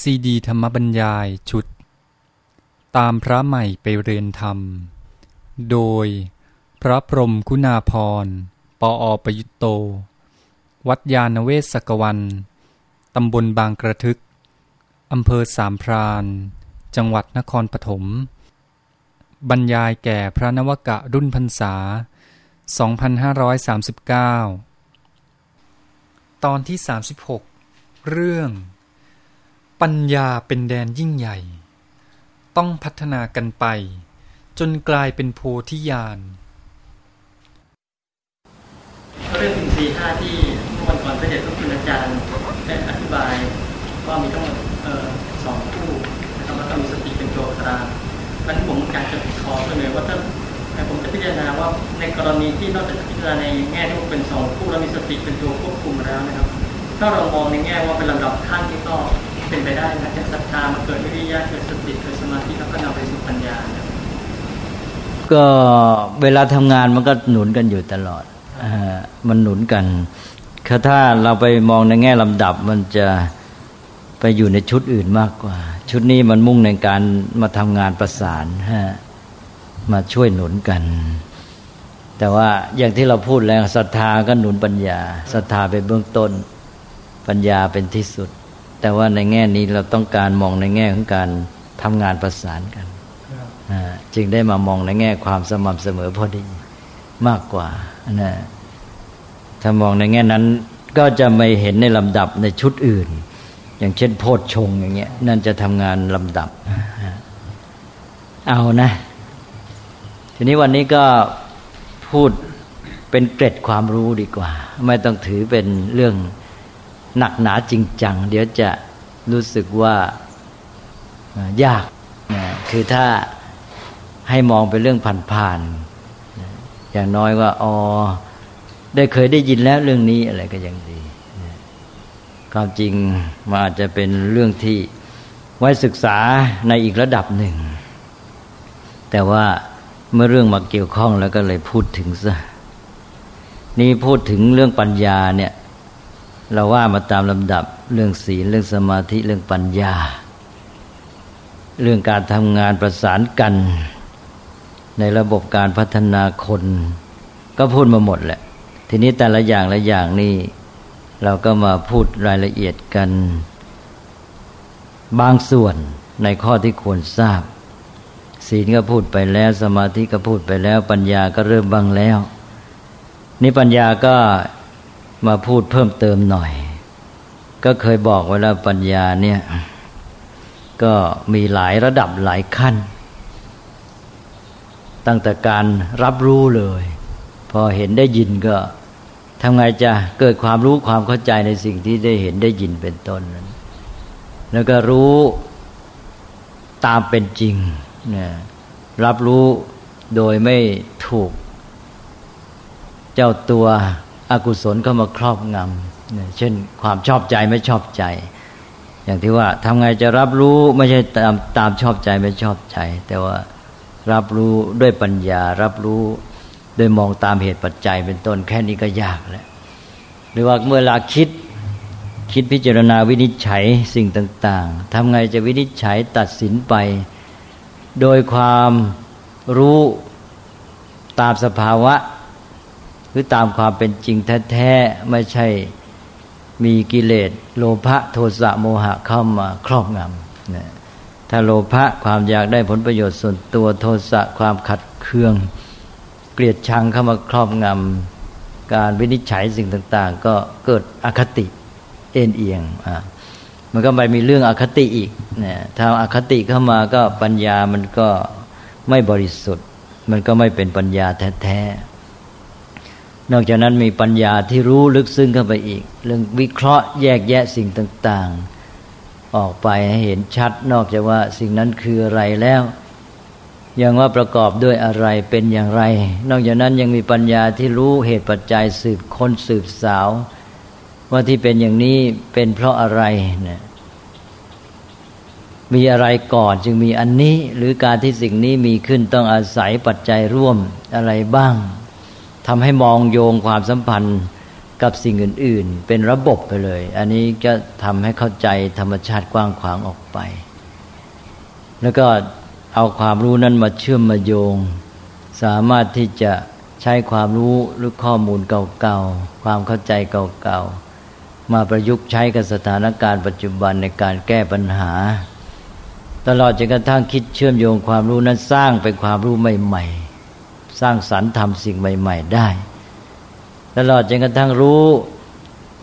ซีดีธรรมบรรยายชุด ตามพระใหม่ไปเรียนธรรม โดยพระพรมคุณาพร ปออประยุตโต วัดยาณเวศกวัน ตำบลบางกระทึก อำเภอสามพรานจังหวัดนครปฐม บรรยายแก่พระนวกะรุ่นพรรษา 2539 ตอนที่ 36 เรื่อง ปัญญาเป็นแดนยิ่งใหญ่ ต้องพัฒนากันไป จนกลายเป็นโพธิญาณเรื่องสี่ห้าที่เมื่อวันก่อนพระเดชพระคุณอาจารย์ได้อธิบายว่ามีทั้งหมดสองคู่นะครับแล้วก็มีสติเป็นตัวกลางนั้นผมอยากจะขอเสนอว่าถ้าผมจะพิจารณาว่าในกรณีที่นอกจากพิจารณาในแง่ที่เป็นสองคู่แล้วมีสติเป็นตัวควบคุมแล้วนะครับ ถ้าเรามองในแง่ว่าเป็นลำดับขั้นที่ก็ เป็นไปได้นะจากศรัทธามาเกิดวิริยะเกิดสติเกิดสมาธิแล้วก็นำไปสู่ปัญญาก็เวลาทำงานมันก็หนุนกันอยู่ตลอดอามันหนุนกันคือถ้าเราไปมองในแง่ลำดับมันจะไปอยู่ในชุดอื่นมากกว่า ชุดนี้มันมุ่งในการมาทำงานประสานฮะมาช่วยหนุนกัน แต่ว่าอย่างที่เราพูดแล้วศรัทธาก็หนุนปัญญาศรัทธาเป็นเบื้องต้น ปัญญาเป็นที่สุด แต่ว่าในแง่นี้เราต้องการมองในแง่ของการทำงานประสานกันอ่าจึงได้มามองในแง่ความสม่ำเสมอพอดีมากกว่านะถ้ามองในแง่นั้นก็จะไม่เห็นในลำดับในชุดอื่น อย่างเช่น โพชฌงค์อย่างเงี้ยนั่นจะทำงานลำดับ เอานะ ทีนี้วันนี้ก็พูดเป็นเกร็ดความรู้ดีกว่า ไม่ต้องถือเป็นเรื่อง หนักหนาจริงจัง เดี๋ยวจะรู้สึกว่ายากนะคือถ้าให้มองเป็นเรื่องผ่านๆอย่างน้อยว่าอ๋อได้เคยได้ยินแล้วเรื่องนี้อะไรก็ยังดีความจริงมันอาจจะเป็นเรื่องที่ไว้ศึกษาในอีกระดับหนึ่ง แต่ว่าเมื่อเรื่องมาเกี่ยวข้องแล้วก็เลยพูดถึงซะนี่พูดถึงเรื่องปัญญาเนี่ย เราว่ามาตามลำดับเรื่องศีลเรื่องสมาธิเรื่องปัญญา เรื่องการทำงานประสานกัน ในระบบการพัฒนาคน ก็พูดมาหมดแหละ ทีนี้แต่ละอย่างละอย่างนี่เราก็มาพูดรายละเอียดกัน บางส่วนในข้อที่ควรทราบ ศีลก็พูดไปแล้ว สมาธิก็พูดไปแล้ว ปัญญาก็เริ่มบ้างแล้ว นี่ปัญญาก็ มาพูดเพิ่มเติมหน่อย ก็เคยบอกไว้แล้วปัญญาเนี่ย ก็มีหลายระดับหลายขั้น ตั้งแต่การรับรู้เลย พอเห็นได้ยินก็ทำไงจะเกิดความรู้ความเข้าใจในสิ่งที่ได้เห็นได้ยินเป็นต้นนั้นแล้วก็รู้ตามเป็นจริงนะรับรู้โดยไม่ถูก เจ้าตัว อกุศลเข้ามาครอบงำเช่นความชอบใจไม่ชอบใจ อย่างที่ว่าทำไงจะรับรู้ไม่ใช่ตามตามชอบใจไม่ชอบใจ แต่ว่ารับรู้ด้วยปัญญา รับรู้โดยมองตามเหตุปัจจัยเป็นต้นแค่นี้ก็ยากแล้วหรือว่าเมื่อลาคิดคิดพิจารณาวินิจฉัยสิ่งต่าง ๆทำไงจะวินิจฉัยตัดสินไป โดยความรู้ตามสภาวะ รือตามความเป็นจริงแท้ๆไม่ใช่มีกิเลสโลภะโทสะโมหะเข้ามาครอบงำนะถ้าโลภะความอยากได้ผลประโยชน์ส่วนตัวโทสะความขัดเคือง เกลียดชังเข้ามาครอบงำการวินิจฉัยสิ่งต่าง ๆ ก็เกิดอคติเอ็นเอียงอะมันก็ไปมีเรื่องอคติอีกนะถ้าอคติเข้ามาก็ปัญญามันก็ไม่บริสุทธิ์ มันก็ไม่เป็นปัญญาแท้ๆ นอกจากนั้นมีปัญญาที่รู้ลึกซึ้งเข้าไปอีก เรื่องวิเคราะห์แยกแยะสิ่งต่าง ๆ ออกไปให้เห็นชัด นอกจากว่าสิ่งนั้นคืออะไรแล้ว ยังว่าประกอบด้วยอะไรเป็นอย่างไร นอกจากนั้นยังมีปัญญาที่รู้เหตุปัจจัยสืบค้นสืบสาว ว่าที่เป็นอย่างนี้เป็นเพราะอะไรเนี่ยมีอะไรก่อนจึงมีอันนี้ หรือการที่สิ่งนี้มีขึ้นต้องอาศัยปัจจัยร่วมอะไรบ้าง ทำให้มองโยงความสัมพันธ์กับสิ่งอื่น ๆ เป็นระบบไปเลย อันนี้ก็ทำให้เข้าใจธรรมชาติกว้างขวางออกไป แล้วก็เอาความรู้นั้นมาเชื่อมมาโยง สามารถที่จะใช้ความรู้หรือข้อมูลเก่าๆ ความเข้าใจเก่าๆ มาประยุกต์ใช้กับสถานการณ์ปัจจุบันในการแก้ปัญหา ตลอดจนกระทั่งคิดเชื่อมโยงความรู้นั้นสร้างเป็นความรู้ใหม่ๆ สร้างสรรค์ทำสิ่งใหม่ ๆ ได้ตลอดจนกระทั่งรู้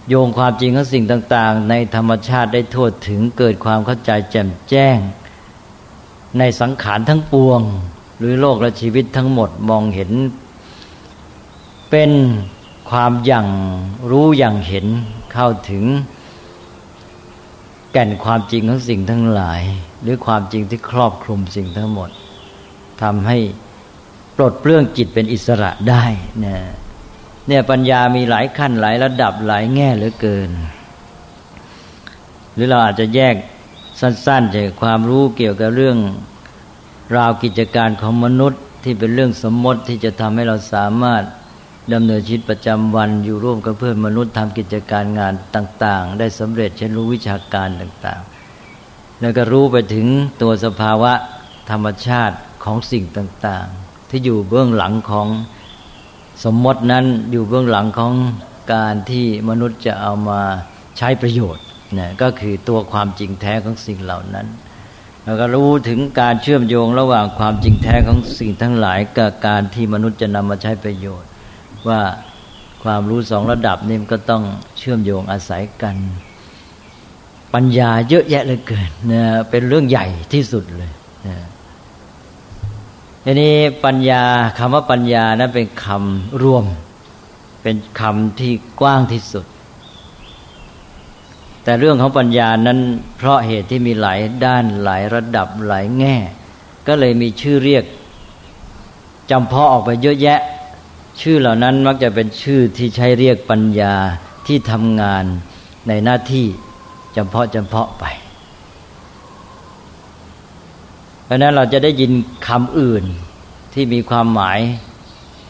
โยงความจริงของสิ่งต่าง ๆ ในธรรมชาติได้ทั่วถึงเกิดความเข้าใจแจ่มแจ้ง ในสังขารทั้งปวง หรือโลกและชีวิตทั้งหมดมองเห็น เป็นความอย่างรู้อย่างเห็นเข้าถึง แก่นความจริงของสิ่งทั้งหลาย หรือความจริงที่ครอบคลุมสิ่งทั้งหมดทำให้ ปลดเปลื้องจิตเป็นอิสระได้เนี่ยเนี่ยปัญญามีหลายขั้นหลายระดับหลายแง่เหลือเกิน หรือเราอาจจะแยกสั้นๆจากความรู้เกี่ยวกับเรื่องราวกิจการของมนุษย์ที่เป็นเรื่องสมมติที่จะทำให้เราสามารถดำเนินชีวิตประจำวันอยู่ร่วมกับเพื่อนมนุษย์ทำกิจการงานต่าง ๆ ได้สำเร็จเช่นรู้วิชาการต่างๆ แล้วก็รู้ไปถึงตัวสภาวะธรรมชาติของสิ่งต่างๆ ที่อยู่เบื้องหลังของสมมตินั้นอยู่เบื้องหลังของการที่มนุษย์จะเอามาใช้ประโยชน์นะก็คือตัวความจริงแท้ของสิ่งเหล่านั้นแล้วก็รู้ถึงการเชื่อมโยงระหว่างความจริงแท้ของสิ่งทั้งหลาย กับการที่มนุษย์จะนำมาใช้ประโยชน์ ว่าความรู้สองระดับนี่มันก็ต้องเชื่อมโยงอาศัยกัน ปัญญาเยอะแยะเลยเกินนะเป็นเรื่องใหญ่ที่สุดเลยนะ ทีนี้ปัญญาคำว่าปัญญานั้นเป็นคำรวม เป็นคำที่กว้างที่สุด แต่เรื่องของปัญญานั้น เพราะเหตุที่มีหลายด้านหลายระดับหลายแง่ ก็เลยมีชื่อเรียกจำเพาะออกไปเยอะแยะ ชื่อเหล่านั้นมักจะเป็นชื่อที่ใช้เรียกปัญญาที่ทำงานในหน้าที่จำเพาะจำเพาะไป เพ ราะนั้นเราจะได้ยินคำอื่นที่มีความหมาย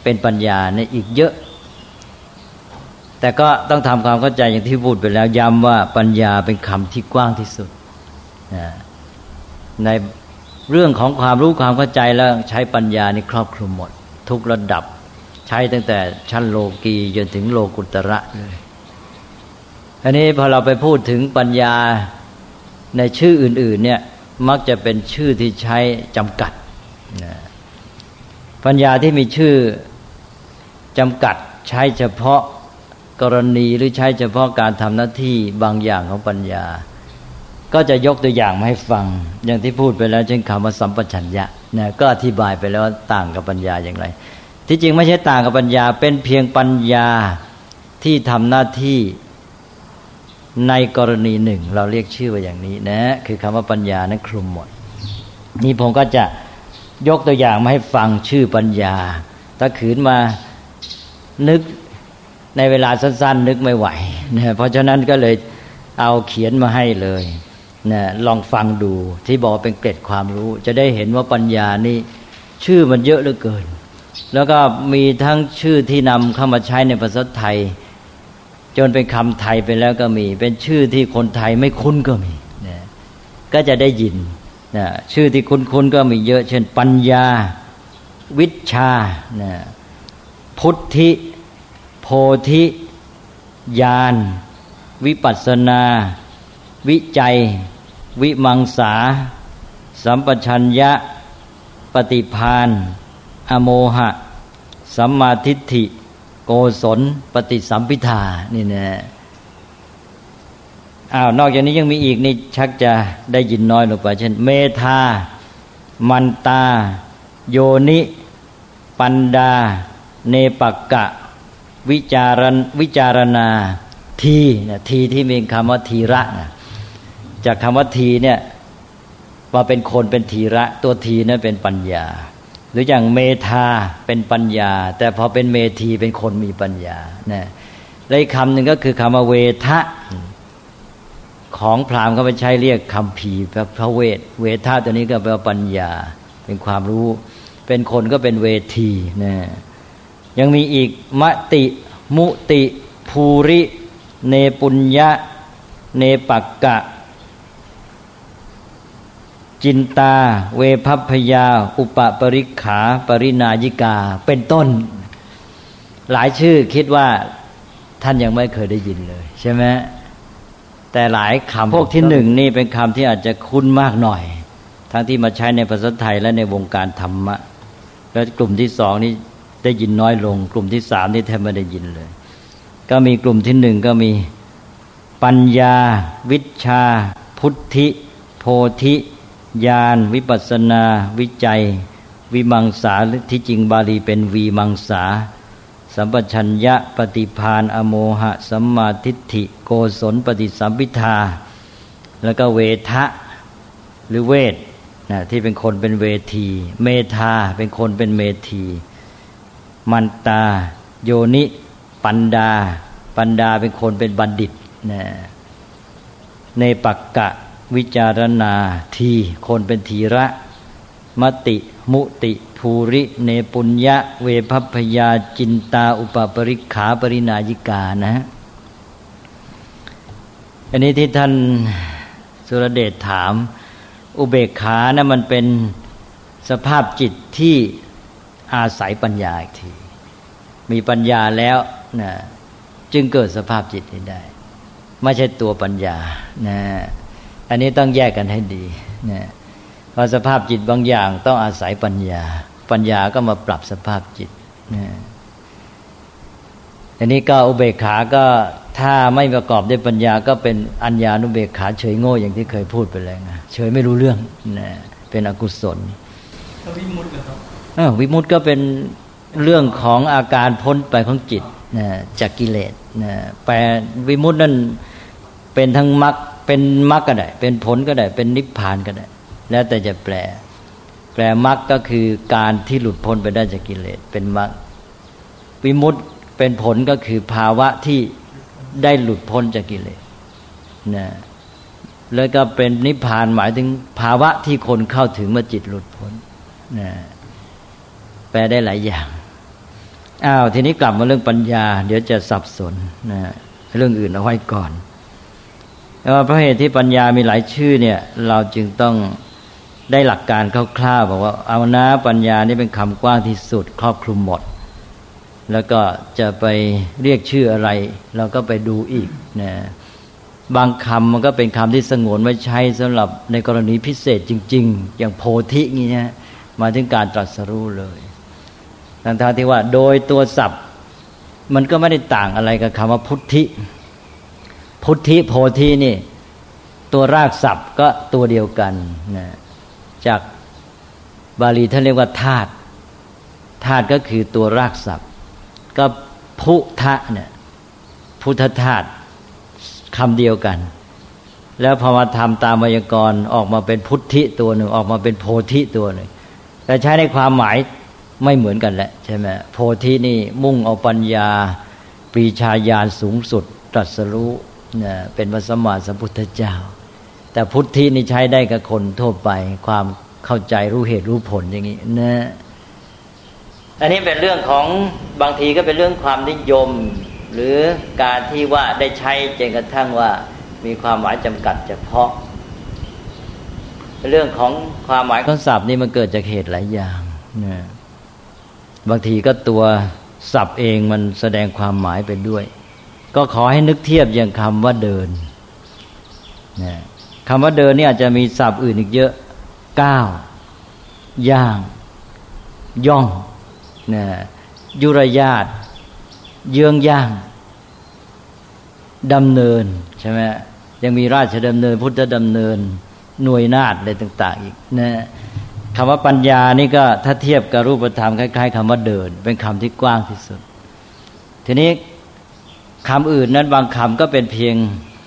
เป็นปัญญาในอีกเยอะ แต่ก็ต้องทำความเข้าใจอย่างที่พูดไปแล้วย้ำว่าปัญญาเป็นคำที่กว้างที่สุด ในเรื่องของความรู้ความเข้าใจแล้วใช้ปัญญาในครอบคลุมหมด ทุกระดับใช้ตั้งแต่ชั้นโลกีจนถึงโลกุตระเลยอันนี้พอเราไปพูดถึงปัญญาในชื่ออื่น ๆ เนี่ย มักจะเป็นชื่อที่ใช้จำกัดปัญญาที่มีชื่อจำกัดใช้เฉพาะกรณีหรือใช้เฉพาะการทำหน้าที่บางอย่างของปัญญา ก็จะยกตัวอย่างมาให้ฟัง อย่างที่พูดไปแล้วเช่นคำว่าสัมปชัญญะนะก็อธิบายไปแล้วว่าต่างกับปัญญาอย่างไร ที่จริงไม่ใช่ต่างกับปัญญา เป็นเพียงปัญญาที่ทำหน้าที่ ในกรณีหนึ่ง เราเรียกชื่อว่าอย่างนี้นะ คือคำว่าปัญญานั้นคลุมหมด นี่ผมก็จะยกตัวอย่างมาให้ฟังชื่อปัญญา ถ้าขืนมานึกในเวลาสั้น ๆ นึกไม่ไหวนะเพราะฉะนั้นก็เลยเอาเขียนมาให้เลยนะลองฟังดูที่บอกเป็นเกร็ดความรู้ จะได้เห็นว่าปัญญานี่ชื่อมันเยอะเหลือเกิน แล้วก็มีทั้งชื่อที่นำเข้ามาใช้ในภาษาไทย จนเป็นคำไทยไปแล้วก็มี เป็นชื่อที่คนไทยไม่คุ้นก็มีนะก็จะได้ยินนะชื่อที่คุ้นๆก็มีเยอะ เช่น ปัญญา วิชานะพุทธิ โพธิญาณวิปัสนา วิจัย วิมังสา สัมปชัญญะ ปฏิพาน อโมหะ สัมมาทิฏฐิ โกศลปฏิสัมพิทานี่นะอ้าวนอกจากนี้ยังมีอีกนี่ชักจะได้ยินน้อยลงไป เช่น เมธามันตา โยนิ ปันดา เนปกกะ วิจารณวิจารณา ทีนะทีที่มีคำว่าทีระนะจากคำว่าทีเนี่ยว่าเป็นคนเป็นทีระ ตัวทีนั้นเป็นปัญญา หรืออย่างเมธาเป็นปัญญา แต่พอเป็นเมธีเป็นคนมีปัญญานะและอีกคำหนึ่งก็คือคำว่าเวทะของพราหมณ์เขาไปใช้เรียกคำผีพระเวท เวทะตัวนี้ก็แปลว่าปัญญา เป็นความรู้ เป็นคนก็เป็นเวทีนะยังมีอีกมติ มุติ ภูริ เนปุญญะ เนปักกะ จินตา เวพัพยา อุปปริขา ปรินายิกา เป็นต้น หลายชื่อคิดว่าท่านยังไม่เคยได้ยินเลย ใช่ไหมแต่หลายคำพวกที่หนึ่งนี่เป็นคำที่อาจจะคุ้นมากหน่อย ทั้งที่มาใช้ในภาษาไทยและในวงการธรรมะ แล้วกลุ่มที่สองนี่ได้ยินน้อยลง กลุ่มที่สามนี่แทบไม่ได้ยินเลย ก็มีกลุ่มที่หนึ่งก็มีปัญญา วิชา พุทธิ โพธิ ญาณวิปัสนา วิจัย วิมังสาหรือที่จริงบาลีเป็นวีมังสา สัมปชัญญะปฏิพานอโมหะสัมมาทิฏฐิ โกศลปฏิสัมพิทา แล้วก็เวทะหรือเวทนะที่เป็นคนเป็นเวที เมธาเป็นคนเป็นเมธีมันตา โยนิ ปันดา ปันดาเป็นคนเป็นบัณฑิตนะในปักกะ วิจารณาทีคนเป็นทีระ มติ มุติ ภูริ เนปุญญะ เวพัพยาจินตา อุปปริขาปรินายิกานะอันนี้ที่ท่านสุรเดชถาม อุเบกขานะมันเป็นสภาพจิตที่อาศัยปัญญาอีกที มีปัญญาแล้วนะจึงเกิดสภาพจิตนี้ได้ ไม่ใช่ตัวปัญญานะ อันนี้ต้องแยกกันให้ดีนะพอสภาพจิตบางอย่างต้องอาศัยปัญญา ปัญญาก็มาปรับสภาพจิตนะอันนี้ก็อุเบกขา ก็ถ้าไม่ประกอบด้วยปัญญา ก็เป็นอัญญานุเบกขาเฉยโง่อย่างที่เคยพูดไปแล้วนะเฉยไม่รู้เรื่องนะเป็นอกุศลวิมุตต์เหรอครับวิมุตต์ก็เป็นเรื่องของอาการพ้นไปของจิตนะจากกิเลสนะแปลวิมุตต์นั่นเป็นทั้งมรรค เป็นมรรคก็ได้ เป็นผลก็ได้ เป็นนิพพานก็ได้ แล้วแต่จะแปล แปลมรรคก็คือการที่หลุดพ้นไปได้จากกิเลสเป็นมรรควิมุตต์เป็นผลก็คือภาวะที่ได้หลุดพ้นจากกิเลสนะแล้วก็เป็นนิพพานหมายถึงภาวะที่คนเข้าถึงเมื่อจิตหลุดพ้นนะแปลได้หลายอย่างอ้าวทีนี้กลับมาเรื่องปัญญา เดี๋ยวจะสับสนนะเรื่องอื่นเอาไว้ก่อน แต่ว่าเพราะเหตุที่ปัญญามีหลายชื่อเนี่ย เราจึงต้องได้หลักการคร่าวๆบอกว่าเอานะปัญญานี่เป็นคำกว้างที่สุดครอบคลุมหมด แล้วก็จะไปเรียกชื่ออะไร เราก็ไปดูอีกนะบางคำมันก็เป็นคำที่สงวนไว้ใช้สำหรับในกรณีพิเศษจริง ๆ อย่างโพธิงี้นะมาถึงการตรัสรู้เลยทั้งที่ว่าโดยตัวศัพท์ มันก็ไม่ได้ต่างอะไรกับคำว่าพุทธิ พุทธิโพธินี่ ตัวรากศัพท์ก็ตัวเดียวกันนะจากบาลีท่านเรียกว่าธาตุธาตุก็คือตัวรากศัพท์ ก็พุทะเนี่ยพุทธธาตุคำเดียวกัน แล้วพอมาทำตามวยากรออกมาเป็นพุทธิตัวหนึ่งออกมาเป็นโพธิตัวหนึ่งแต่ใช้ในความหมายไม่เหมือนกันแหละใช่ไหมโพธินี่มุ่งเอาปัญญาปรีชาญาณสูงสุดตรัสรู้ เป็นพระสมมาสัมพุทธเจ้า แต่พุทธินี่ใช้ได้กับคนทั่วไป ความเข้าใจรู้เหตุรู้ผลอย่างนี้นะอันนี้เป็นเรื่องของบางทีก็เป็นเรื่องความนิยม หรือการที่ว่าได้ใช้จนกระทั่งว่ามีความหมายจำกัดเฉพาะ เรื่องของความหมายของศัพท์นี่มันเกิดจากเหตุหลายอย่างนะบางทีก็ตัวศัพท์เองมันแสดงความหมายไปด้วย ก็ขอให้นึกเทียบอย่างคำว่าเดินนะคำว่าเดินนี่อาจจะมีศัพท์อื่นอีกเยอะก้าวย่าง ย่องนะยุรยาตเยื้องย่างดำเนินใช่ไหมยังมีราชดำเนิน พุทธดำเนิน หน่วยนาฏอะไรต่าง ๆ อีกนะคำว่าปัญญานี่ก็ถ้าเทียบกับรูปธรรมคล้ายๆคำว่าเดิน เป็นคำที่กว้างที่สุด ทีนี้ คำอื่นนั้นบางคำก็เป็นเพียง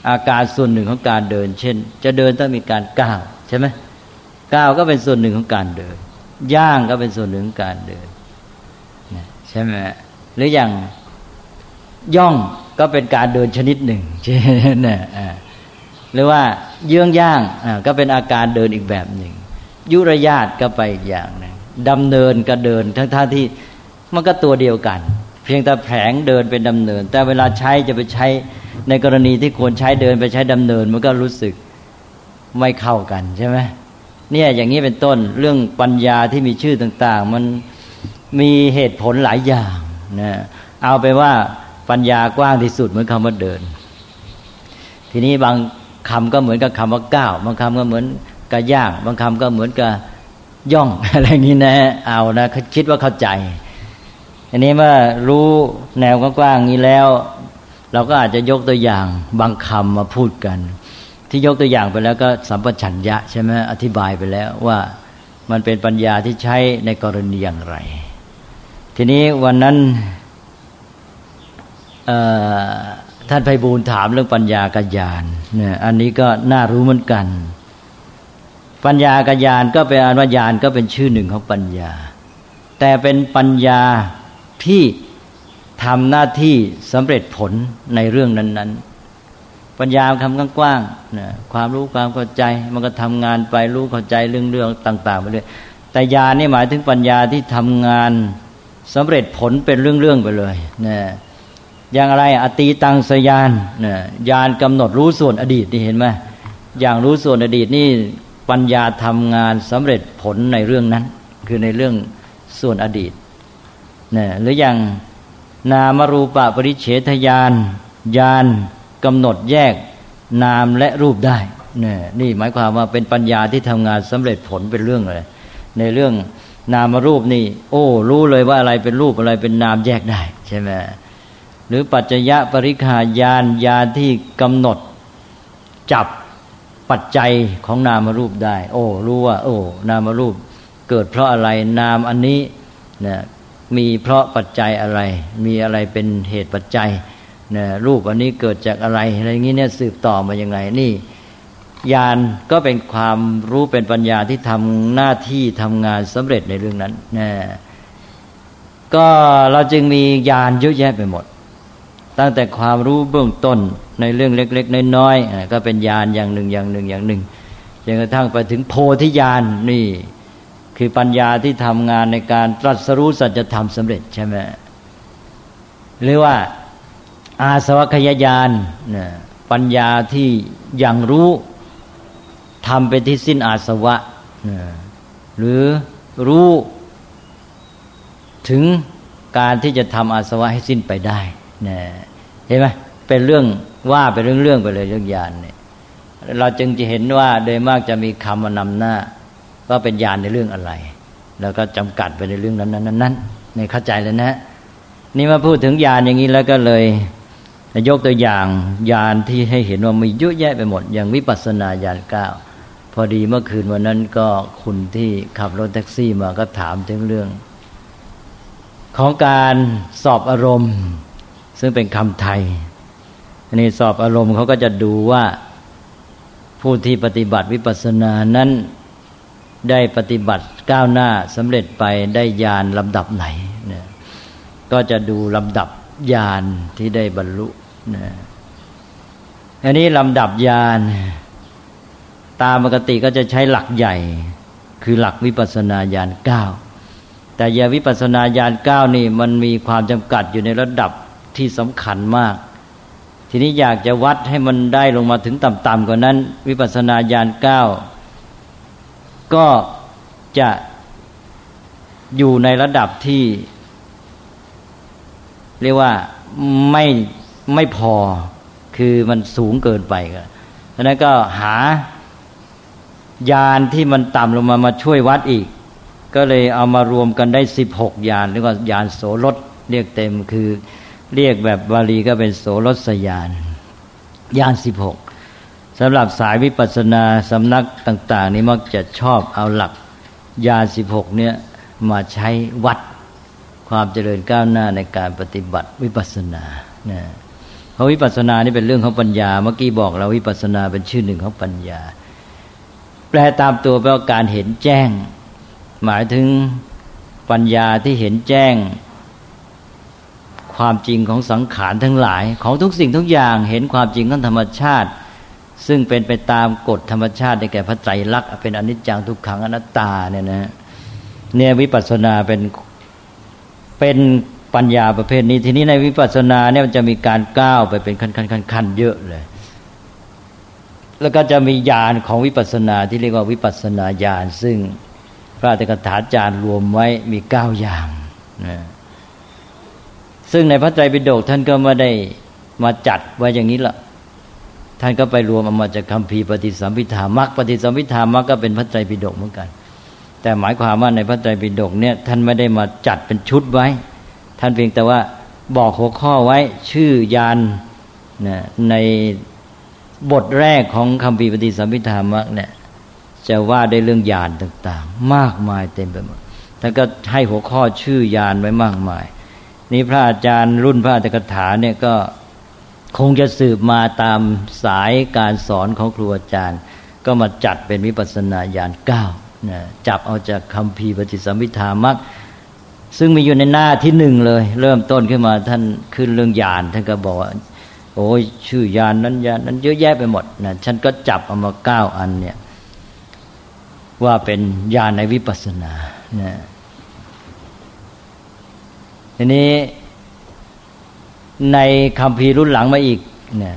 อาการส่วนหนึ่งของการเดิน เช่น จะเดินต้องมีการก้าวใช่ไหมก้าวก็เป็นส่วนหนึ่งของการเดิน ย่างก็เป็นส่วนหนึ่งของการเดินใช่ไหมหรืออย่างย่องก็เป็นการเดินชนิดหนึ่งใช่ไหมหรือว่าเยื่องย่างก็เป็นอาการเดินอีกแบบหนึ่ง ยุรยาตก็ไปอีกอย่างหนึ่งดำเนินก็เดินทั้งท่าที่มันก็ตัวเดียวกัน เพียงแต่แผลงเดินเป็นดำเนิน แต่เวลาใช้จะไปใช้ในกรณีที่ควรใช้เดินไปใช้ดำเนิน มันก็รู้สึกไม่เข้ากันใช่ไหมเนี่ยอย่างนี้เป็นต้นเรื่องปัญญาที่มีชื่อต่าง ๆ มันมีเหตุผลหลายอย่างนะเอาไปว่าปัญญากว้างที่สุดเหมือนคำว่าเดิน ทีนี้บางคำก็เหมือนกับคำว่าก้าวบางคำก็เหมือนกับย่าง บางคำก็เหมือนกับย่องอะไรนี้นะเอานะคิดว่าเข้าใจ อันนี้เมื่อรู้แนวกว้างๆนี้แล้ว เราก็อาจจะยกตัวอย่างบางคำมาพูดกัน ที่ยกตัวอย่างไปแล้วก็สัมปชัญญะใช่ไหมอธิบายไปแล้วว่ามันเป็นปัญญาที่ใช้ในกรณีอย่างไร ทีนี้วันนั้นท่านไพบูลถามเรื่องปัญญากัญญาณเนี่ยอันนี้ก็น่ารู้เหมือนกัน ปัญญากัญญาณก็เป็นอนุญาณก็เป็นชื่อหนึ่งของปัญญา แต่เป็นปัญญา ที่ทำหน้าที่สำเร็จผลในเรื่องนั้น ๆ ปัญญาคำกว้างๆนะความรู้ความเข้าใจ มันก็ทำงานไปรู้เข้าใจเรื่องเรื่องต่าง ๆ ไปเลยแต่ญาณนี่หมายถึงปัญญาที่ทำงานสำเร็จผลเป็นเรื่อง ๆ ไปเลยนะอย่างอะไรอตีตังสยานนะญาณกำหนดรู้ส่วนอดีตนี่เห็นไหมอย่างรู้ส่วนอดีตนี่ปัญญาทำงานสำเร็จผลในเรื่องนั้น คือในเรื่องส่วนอดีต นะหรืออย่างนามรูปะปริเฉทยานญาณกำหนดแยกนามและรูปได้นี่นี่หมายความว่าเป็นปัญญาที่ทำงานสำเร็จผลเป็นเรื่องเลย ในเรื่องนามรูปนี่ โอ้ รู้เลยว่าอะไรเป็นรูปอะไรเป็นนามแยกได้ ใช่ไหมหรือปัจจยะปริคายานยานที่กำหนดจับปัจจัยของนามรูปได้ โอ้ รู้ว่า โอ้ นามรูปเกิดเพราะอะไรนามอันนี้นะ มีเพราะปัจจัยอะไร มีอะไรเป็นเหตุปัจจัยนะรูปอันนี้เกิดจากอะไรอะไรอย่างนี้เนี่ยสืบต่อมาอย่างไงนี่ญาณก็เป็นความรู้เป็นปัญญาที่ทำหน้าที่ทำงานสำเร็จในเรื่องนั้นนะก็เราจึงมีญาณเยอะแยะไปหมด ตั้งแต่ความรู้เบื้องต้นในเรื่องเล็ก ๆ น้อยๆก็เป็นญาณอย่างหนึ่งอย่างหนึ่งอย่างหนึ่งจนกระทั่งไปถึงโพธิญาณนี่ คือปัญญาที่ทำงานในการตรัสรู้สัจธรรมสำเร็จใช่ไหมหรือว่าอาสวัคยายานปัญญาที่ยังรู้ทำเป็นที่สิ้นอาสวะนะหรือรู้ถึงการที่จะทำอาสวะให้สิ้นไปได้นะเห็นไหมเป็นเรื่องว่าเป็นเรื่องๆไปเลยเรื่องญาณเนี่ยเราจึงจะเห็นว่าโดยมากจะมีคำมานำหน้า ว่าเป็นญาณในเรื่องอะไร แล้วก็จำกัดไปในเรื่องนั้นนั้นนั้นในเข้าใจแล้วนะ นี่มาพูดถึงญาณอย่างนี้แล้วก็เลยยกตัวอย่างญาณที่ให้เห็นว่ามีเยอะแยะไปหมด อย่างวิปัสสนาญาณเก้าพอดีเมื่อคืนวันนั้นก็คุณที่ขับรถแท็กซี่มาก็ถามถึงเรื่อง ของการสอบอารมณ์ ซึ่งเป็นคำไทยอันนี้สอบอารมณ์เขาก็จะดูว่าผู้ที่ปฏิบัติวิปัสสนานั้น ได้ปฏิบัติก้าวหน้าสำเร็จไปได้ญาณลำดับไหนนะก็จะดูลำดับญาณที่ได้บรรลุนะอันนี้ลำดับญาณตามปกติก็จะใช้หลักใหญ่ คือหลักวิปัสนาญาณเก้าแต่ยาวิปัสนาญาณเก้านี่มันมีความจำกัดอยู่ในระดับที่สำคัญมาก ทีนี้อยากจะวัดให้มันได้ลงมาถึงต่ำๆกว่านั้น วิปัสสนาญาณเก้า ก็จะอยู่ในระดับที่ เรียกว่าไม่ไม่พอคือมันสูงเกินไปก็ฉะนั้นก็หายานที่มันต่ำลงมามาช่วยวัดอีก ก็เลยเอามารวมกันได้สิบหกยานหรือว่ายานโสรถเรียกเต็มคือ เรียกแบบบาลีก็เป็นโสรสยานยานสิบหก สำหรับสายวิปัสสนาสำนักต่าง ๆ นี้มักจะชอบเอาหลักยาสิบหกเนี่ยมาใช้วัดความเจริญก้าวหน้าในการปฏิบัติวิปัสสนานะเพราะวิปัสสนานี่เป็นเรื่องของปัญญา เมื่อกี้บอกเราวิปัสสนาเป็นชื่อหนึ่งของปัญญา แปลตามตัวแปลว่าการเห็นแจ้ง หมายถึงปัญญาที่เห็นแจ้ง ความจริงของสังขารทั้งหลาย ของทุกสิ่งทุกอย่างเห็นความจริงของธรรมชาติ ซึ่งเป็นไปตามกฎธรรมชาติในแก่พระไตรลักษณ์เป็นอนิจจังทุกขังอนัตตาเนี่ยนะเนี่ยวิปัสสนาเป็นเป็นปัญญาประเภทนี้ ทีนี้ในวิปัสสนาเนี่ยมันจะมีการก้าวไปเป็นขั้นๆๆเยอะเลย แล้วก็จะมีญาณของวิปัสสนาที่เรียกว่าวิปัสสนาญาณซึ่งพระตถกถาจารย์รวมไว้มีเก้าอย่างนะซึ่งในพระไตรปิฎกท่านก็ไม่ได้มาจัดไว้อย่างนี้ละ ท่านก็ไปรวมเอามาจากคำพีปฏิสัมพิธามักปฏิสัมพิธามักก็เป็นพระไตรปิฎกเหมือนกัน แต่หมายความว่าในพระไตรปิฎกเนี่ยท่านไม่ได้มาจัดเป็นชุดไว้ ท่านเพียงแต่ว่าบอกหัวข้อไว้ชื่อยานนะในบทแรกของคำพีปฏิสัมพิธามักเนี่ยจะว่าได้เรื่องยานต่างๆ มากมายเต็มไปหมดท่านก็ให้หัวข้อชื่อยานไว้มากมาย นี่พระอาจารย์รุ่นพระอัตถกถาเนี่ยก็ คงจะสืบมาตามสายการสอนของครูอาจารย์ ก็มาจัดเป็นวิปัสนาญาณเก้านะจับเอาจากคำพีปฏิสัมพิธามักซึ่งมีอยู่ในหน้าที่หนึ่งเลย เริ่มต้นขึ้นมาท่านขึ้นเรื่องญาณท่านก็บอกว่าโอ้ยชื่อยานนั้นญาณนั้นเยอะแยะไปหมดนะฉันก็จับเอามาเก้าอันเนี่ยว่าเป็นญาณในวิปัสสนานะทีนี้ ในคำพีรุ่นหลังมาอีกเนี่ย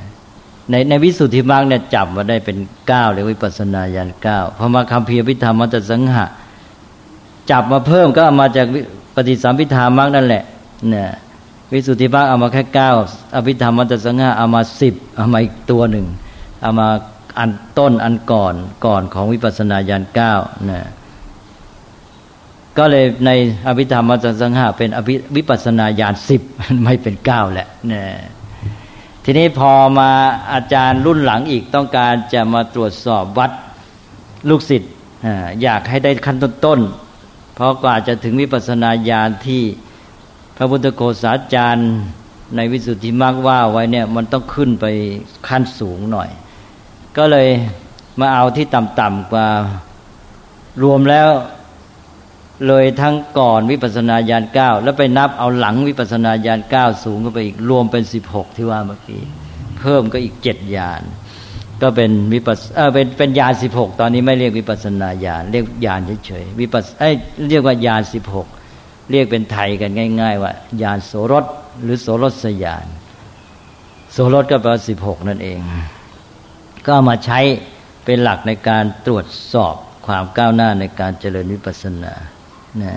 ในในวิสุทธิมรรคเนี่ยจับมาได้เป็นเก้าเลยวิปัสนาญาณเก้าพอมาคำพีพิธรรมมัตสังหะ จับมาเพิ่มก็เอามาจากปฏิสัมพิธามรรคนั่นแหละเนี่ยวิสุทธิมรรคเอามาแค่เก้าอภิธรรมมัตสังหะเอามาสิบเอามาอีกตัวหนึ่งเอามาอันต้นอันก่อนก่อนของวิปัสนาญาณเก้าเนี่ย ก็เลยในอภิธรรมมัจสังหาเป็นอภิวิปัสนาญาณสิบไม่เป็นเก้าแหละเนี่ยทีนี้พอมาอาจารย์รุ่นหลังอีกต้องการจะมาตรวจสอบวัดลูกศิษย์อยากให้ได้ขั้นต้นๆเพราะกว่าจะถึงวิปัสนาญาณที่พระพุทธโฆษาจารย์ในวิสุทธิมรรคว่าไว้เนี่ยมันต้องขึ้นไปขั้นสูงหน่อย ก็เลยมาเอาที่ต่ำๆกว่ารวมแล้ว เลยทั้งก่อนวิปัสนาญาณเก้าแล้วไปนับเอาหลังวิปัสนาญาณเก้าสูงก็ไปอีกรวมเป็นสิบหกที่ว่าเมื่อกี้ เพิ่มก็อีกเจ็ดญาณก็เป็นวิปัสเออเป็นเป็นญาณสิบหกตอนนี้ไม่เรียกวิปัสนาญาณเรียกญาณเฉยๆวิปัสเอ้เรียกว่าญาณสิบหกเรียกเป็นไทยกันง่าย ๆ ว่าญาณโสรถหรือโสรสญาณโสรถก็แปลว่าสิบหกนั่นเอง ก็มาใช้เป็นหลักในการตรวจสอบความก้าวหน้าในการเจริญวิปัสสนา นะ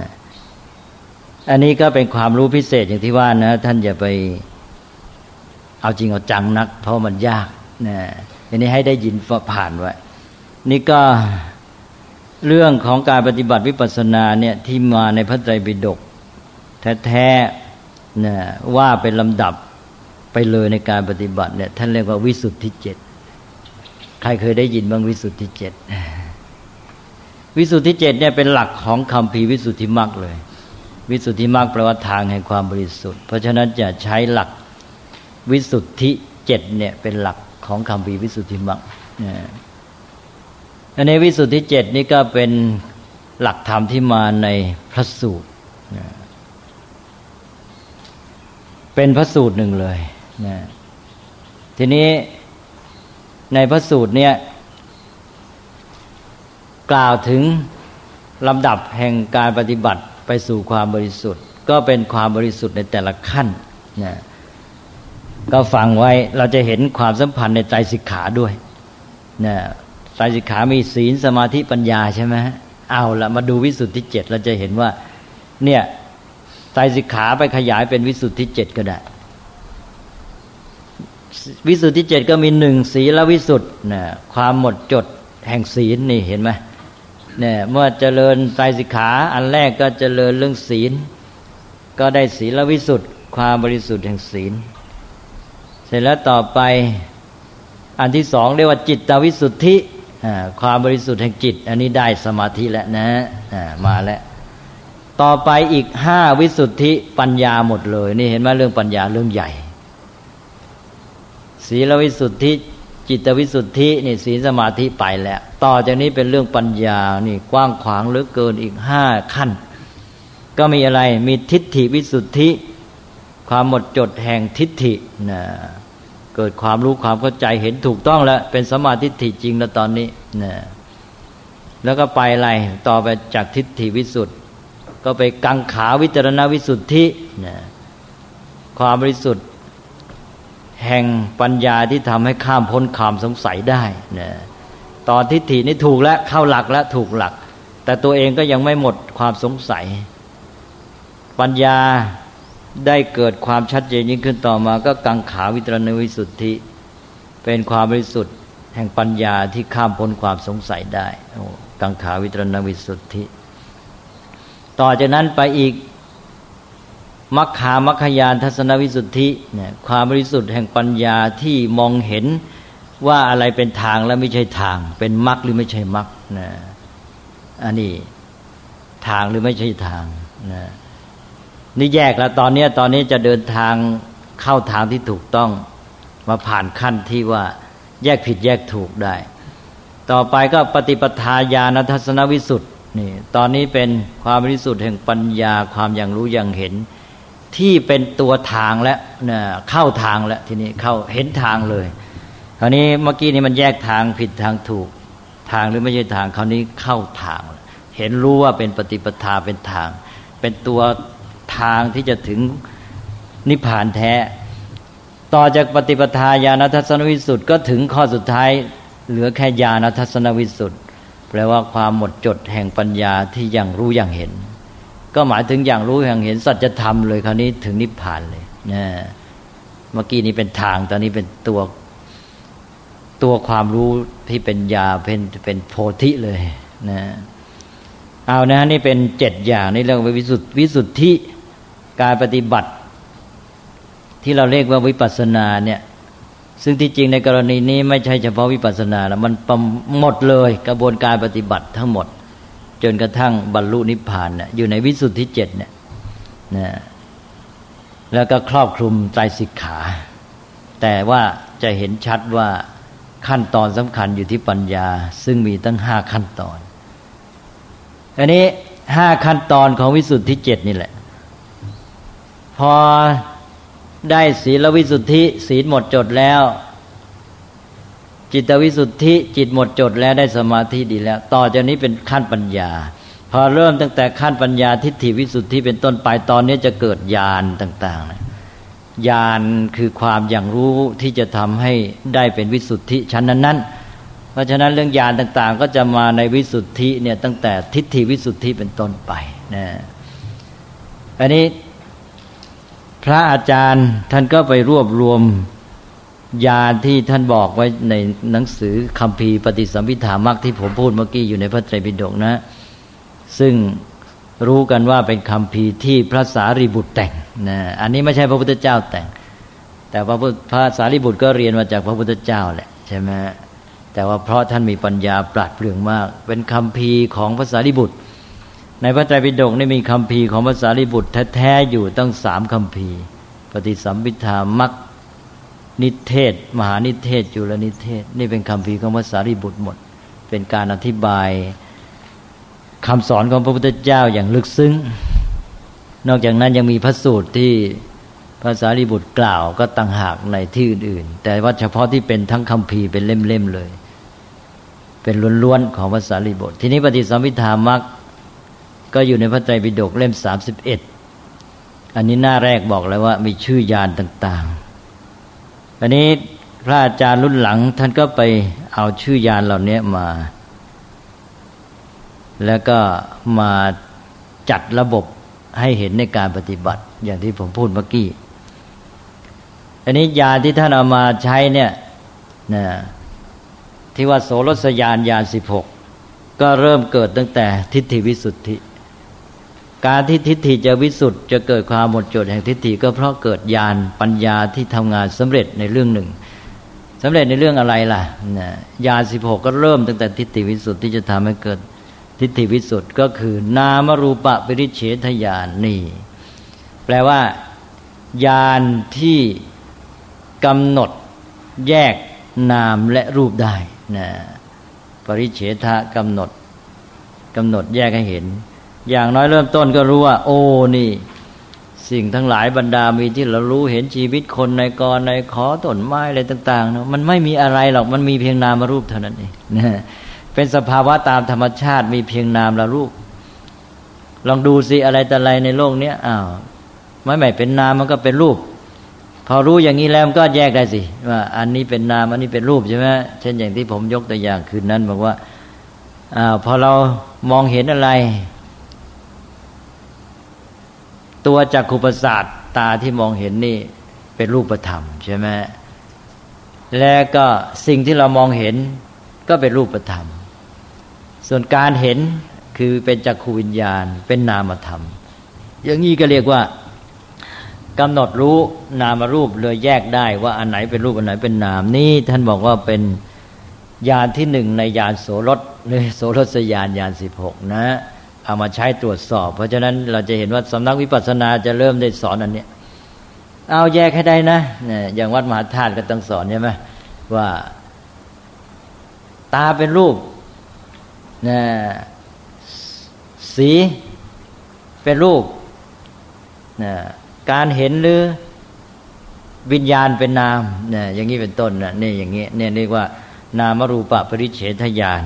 อันนี้ก็เป็นความรู้พิเศษอย่างที่ว่านะ ท่านอย่าไปเอาจริงเอาจังนัก เพราะมันยากนะอันนี้ให้ได้ยินผ่านไว้นี่ก็เรื่องของการปฏิบัติวิปัสสนาเนี่ยที่มาในพระไตรปิฎกแท้ๆนะว่าเป็นลำดับไปเลยในการปฏิบัติเนี่ยท่านเรียกว่าวิสุทธิเจ็ดใครเคยได้ยินบ้างวิสุทธิเจ็ด วิสุทธิเจ็ดเนี่ยเป็นหลักของคำพีวิสุทธิมรรคเลย วิสุทธิมรรคแปลว่าทางแห่งความบริสุทธิ์ เพราะฉะนั้นจะใช้หลักวิสุทธิเจ็ดเนี่ยเป็นหลักของคำพีวิสุทธิมรรคอันนี้วิสุทธิเจ็ดนี่ก็เป็นหลักธรรมที่มาในพระสูตรเป็นพระสูตรหนึ่งเลยนะทีนี้ในพระสูตรเนี่ย กล่าวถึงลำดับแห่งการปฏิบัติไปสู่ความบริสุทธิ์ ก็เป็นความบริสุทธิ์ในแต่ละขั้นนะก็ฟังไว้เราจะเห็นความสัมพันธ์ในใจสิกขาด้วยนะใจสิกขามีศีลสมาธิปัญญาใช่ไหมเอาละมาดูวิสุทธิเจ็ดเราจะเห็นว่า เนี่ยใจสิกขาไปขยายเป็นวิสุทธิเจ็ดก็ได้ วิสุทธิเจ็ดก็มีหนึ่งศีลวิสุทธ์นะความหมดจดแห่งศีลนี่เห็นไหม เนี่ยเมื่อเจริญไตรสิกขาอันแรกก็เจริญเรื่องศีล ก็ได้ศีลวิสุทธิ์ความบริสุทธิ์แห่งศีล เสร็จแล้วต่อไปอันที่สองเรียกว่าจิตวิสุทธิความบริสุทธิ์แห่งจิต อันนี้ได้สมาธิแล้วนะมาแล้วต่อไปอีกห้าวิสุทธิปัญญาหมดเลย นี่เห็นไหมเรื่องปัญญาเรื่องใหญ่ ศีลวิสุทธิ จิตวิสุทธินี่ศีลสมาธิไปแล้ว ต่อจากนี้เป็นเรื่องปัญญานี่กว้างขวางเหลือเกินอีกห้าขั้น ก็มีอะไรมีทิฏฐิวิสุทธิ ความหมดจดแห่งทิฏฐินะเกิดความรู้ความเข้าใจเห็นถูกต้องแล้ว เป็นสมาธิฏฐิจริงแล้วตอนนี้นะแล้วก็ไปอะไรต่อไปจากทิฏฐิวิสุทธิก็ไปกังขาวิจารณวิสุทธินะความบริสุทธิ์ แห่งปัญญาที่ทำให้ข้ามพ้นความสงสัยได้นะตอนทิฏฐินี่ถูกแล้วเข้าหลักแล้วถูกหลัก แต่ตัวเองก็ยังไม่หมดความสงสัย ปัญญาได้เกิดความชัดเจนยิ่งขึ้นต่อมาก็กังขาวิตรณวิสุทธิ เป็นความบริสุทธิ์ แห่งปัญญาที่ข้ามพ้นความสงสัยได้กังขาวิตรณวิสุทธิ ต่อจากนั้นไปอีก มัคคามัคคยานทัศนวิสุทธิเนี่ยความบริสุทธิ์แห่งปัญญาที่มองเห็นว่าอะไรเป็นทางและไม่ใช่ทาง เป็นมรรคหรือไม่ใช่มรรคนะอันนี้ทางหรือไม่ใช่ทางนะนี่แยกแล้วตอนนี้ตอนนี้จะเดินทางเข้าทางที่ถูกต้องมาผ่านขั้นที่ว่าแยกผิดแยกถูกได้ ต่อไปก็ปฏิปทาญาณทัศนวิสุทธิ์นี่ตอนนี้เป็นความบริสุทธิ์แห่งปัญญาความอย่างรู้อย่างเห็น ที่เป็นตัวทางและเนี่ยเข้าทางแล้วทีนี้เข้าเห็นทางเลยคราวนี้เมื่อกี้นี้มันแยกทางผิดทางถูกทางหรือไม่ใช่ทางคราวนี้เข้าทาง เห็นรู้ว่าเป็นปฏิปทาเป็นทาง เป็นตัวทางที่จะถึงนิพพานแท้ ต่อจากปฏิปทาญาณทัศนวิสุทธ์ก็ถึงข้อสุดท้ายเหลือแค่ญาณทัศนวิสุทธ์แปลว่าความหมดจดแห่งปัญญาที่ยังรู้อย่างเห็น ก็หมายถึงอย่างรู้อย่างเห็นสัจธรรมเลยคราวนี้ถึงนิพพานเลยนะเมื่อกี้นี้เป็นทางตอนนี้เป็นตัวตัวความรู้ที่เป็นยาเป็นเป็นโพธิเลยนะเอานะนี่เป็นเจ็ดอย่างนี่เรียกว่าวิสุทธิวิสุทธิการปฏิบัติ ที่เราเรียกว่าวิปัสสนาเนี่ย ซึ่งที่จริงในกรณีนี้ไม่ใช่เฉพาะวิปัสสนาแล้วมันหมดเลยกระบวนการปฏิบัติทั้งหมด จนกระทั่งบรรลุนิพพานเนี่ยอยู่ในวิสุทธิเจ็ดเนี่ยนะแล้วก็ครอบคลุมใจสิกขา แต่ว่าจะเห็นชัดว่าขั้นตอนสำคัญอยู่ที่ปัญญา ซึ่งมีตั้งห้าขั้นตอน อันนี้ห้าขั้นตอนของวิสุทธิเจ็ดนี่แหละ พอได้ศีลวิสุทธิ ศีลหมดจดแล้ว จิตวิสุทธิจิตหมดจดแล้วได้สมาธิดีแล้ว ต่อจากนี้เป็นขั้นปัญญา พอเริ่มตั้งแต่ขั้นปัญญาทิฏฐิวิสุทธิเป็นต้นไปตอนนี้จะเกิดญาณต่างๆญาณคือความอย่างรู้ที่จะทำให้ได้เป็นวิสุทธิชั้นนั้นๆ เพราะฉะนั้นเรื่องญาณต่างๆ ก็จะมาในวิสุทธิเนี่ยตั้งแต่ทิฏฐิวิสุทธิเป็นต้นไปนะอันนี้พระอาจารย์ท่านก็ไปรวบรวม ญาที่ท่านบอกไว้ในหนังสือคำพีปฏิสัมพิธามักที่ผมพูดเมื่อกี้อยู่ในพระไตรปิฎกนะ ซึ่งรู้กันว่าเป็นคำพีที่พระสารีบุตรแต่งนะอันนี้ไม่ใช่พระพุทธเจ้าแต่ง แต่พระพระสารีบุตรก็เรียนมาจากพระพุทธเจ้าแหละใช่ไหมแต่ว่าเพราะท่านมีปัญญาปราดเปรื่องมาก เป็นคำพีของพระสารีบุตร ในพระไตรปิฎกนี่มีคำพีของพระสารีบุตรแท้ๆอยู่ตั้งสามคำพีปฏิสัมพิธามัก นิเทศ มหานิเทศ จุลนิเทศ นี่เป็นคำพีของพระสารีบุตรหมด เป็นการอธิบายคำสอนของพระพุทธเจ้าอย่างลึกซึ้ง นอกจากนั้นยังมีพระสูตรที่ภาษาลิบุตรกล่าวก็ต่างหากในที่อื่นๆ แต่ว่าเฉพาะที่เป็นทั้งคำพีเป็นเล่มๆเลย เป็นล้วนๆของภาษาลิบุตร ทีนี้ปฏิสัมพิธามักก็อยู่ในพระไตรปิฎกเล่มสามสิบเอ็ดอันนี้หน้าแรกบอกแล้วว่ามีชื่อยานต่างๆ อันนี้พระอาจารย์รุ่นหลัง ท่านก็ไปเอาชื่อยานเหล่านี้มา แล้วก็มาจัดระบบให้เห็นในการปฏิบัติ อย่างที่ผมพูดเมื่อกี้ อันนี้ยาที่ท่านเอามาใช้เนี่ยนะที่ว่าโสรสยานยานสิบหกก็เริ่มเกิดตั้งแต่ทิฏฐิวิสุทธิ การที่ทิฏฐิจะวิสุทธ์จะเกิดความหมดจดแห่งทิฏฐิก็เพราะเกิดญาณปัญญาที่ทำงานสำเร็จในเรื่องหนึ่งสำเร็จในเรื่องอะไรล่ะญาณสิบหกก็เริ่มตั้งแต่ทิฏฐิวิสุทธิ์ที่จะทำให้เกิดทิฏฐิวิสุทธ์ก็คือนามรูปะปริเฉทญาณนี่ แปลว่าญาณที่กำหนดแยกนามและรูปได้นะปริเฉทะกำหนดกำหนดแยกให้เห็น อย่างน้อยเริ่มต้นก็รู้ว่า โอ้นี่ สิ่งทั้งหลายบรรดามีที่เรารู้เห็นชีวิตคนในกรในขอต้นไม้อะไรต่างๆเนาะมันไม่มีอะไรหรอกมันมีเพียงนามรูปเท่านั้นเองนะเป็นสภาวะตามธรรมชาติมีเพียงนามละรูป ลองดูสิอะไรแต่อะไรในโลกนี้อ้าวไม่ไม่เป็นนามมันก็เป็นรูป พอรู้อย่างนี้แล้วก็แยกได้สิว่าอันนี้เป็นนามอันนี้เป็นรูปใช่ไหมเช่นอย่างที่ผมยกตัวอย่างคืนนั้นบอกว่าอ่าพอเรามองเห็นอะไร ตัวจักขุประสาทตาที่มองเห็นนี่เป็นรูปธรรมใช่ไหมแล้วก็สิ่งที่เรามองเห็นก็เป็นรูปธรรม ส่วนการเห็นคือเป็นจักขูวิญญาณ เป็นนามธรรม อย่างนี้ก็เรียกว่ากำหนดรู้นามรูปเลยแยกได้ว่าอันไหนเป็นรูปอันไหนเป็นนามนี่ท่านบอกว่าเป็นญาณที่หนึ่งในญาณโสรถหรือโสรสญาณญาณสิบหกนะ เอามาใช้ตรวจสอบ เพราะฉะนั้นเราจะเห็นว่าสำนักวิปัสสนาจะเริ่มได้สอนอันนี้เอาแยกให้ได้นะอย่างวัดมหาธาตุก็ต้องสอนใช่ไหมว่า ตาเป็นรูปนะสีเป็นรูปนะการเห็นหรือวิญญาณเป็นนามนี่อย่างนี้เป็นต้นนะนี่อย่างนี้เนี่ยเรียกว่า นามรูปะปริเฉทญาณ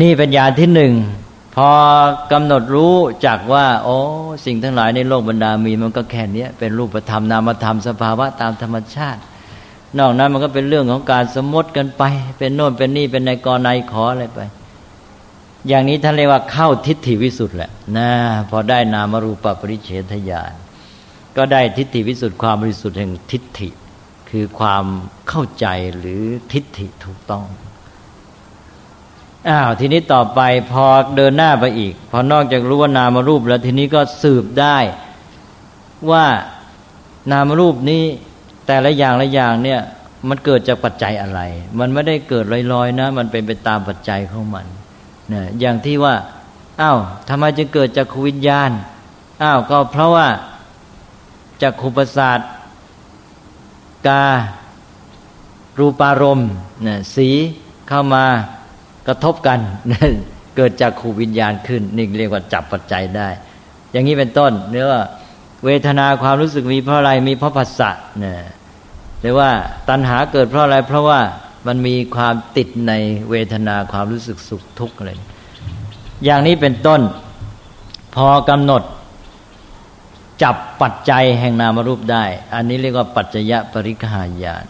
นี่เป็นญาณที่หนึ่ง พอกำหนดรู้จักว่าโอ้สิ่งทั้งหลายในโลกบรรดามีมันก็แค่นี้เป็นรูปธรรมนามธรรมสภาวะตามธรรมชาติ นอกนั้นมันก็เป็นเรื่องของการสมมติกันไป เป็นโน่นเป็นนี่เป็นในกรในขออะไรไป อย่างนี้ท่านเรียกว่าเข้าทิฏฐิวิสุทธ์แหละนะพอได้นามรูปปริเฉทญาณก็ได้ทิฏฐิวิสุทธ์ความบริสุทธิ์แห่งทิฏฐิ คือความเข้าใจหรือทิฏฐิถูกต้อง อ้าวทีนี้ต่อไปพอเดินหน้าไปอีก พอนอกจากรู้ว่านามรูปแล้วทีนี้ก็สืบได้ ว่านามรูปนี้แต่ละอย่างละอย่างเนี่ย มันเกิดจากปัจจัยอะไร มันไม่ได้เกิดลอยๆนะ มันเป็นไปตามปัจจัยของมันเนี่ยอย่างที่ว่าอ้าวทำไมจึงเกิดจากขวิญญาณอ้าวก็เพราะว่าจากขุประสาทการูปารมณ์เนี่ยสีเข้ามา กระทบกัน เกิดจากขูวิญญาณขึ้นนี่เรียกว่าจับปัจจัยได้ อย่างนี้เป็นต้นเนื้อว่า เวทนาความรู้สึกมีเพราะอะไรมีเพราะผัสสะเนี่ยหรือว่าตัณหาเกิดเพราะอะไร เพราะว่ามันมีความติดในเวทนาความรู้สึกสุขทุกข์อะไรอย่างนี้เป็นต้น พอกำหนดจับปัจจัยแห่งนามรูปได้ อันนี้เรียกว่าปัจจยปริคหายาน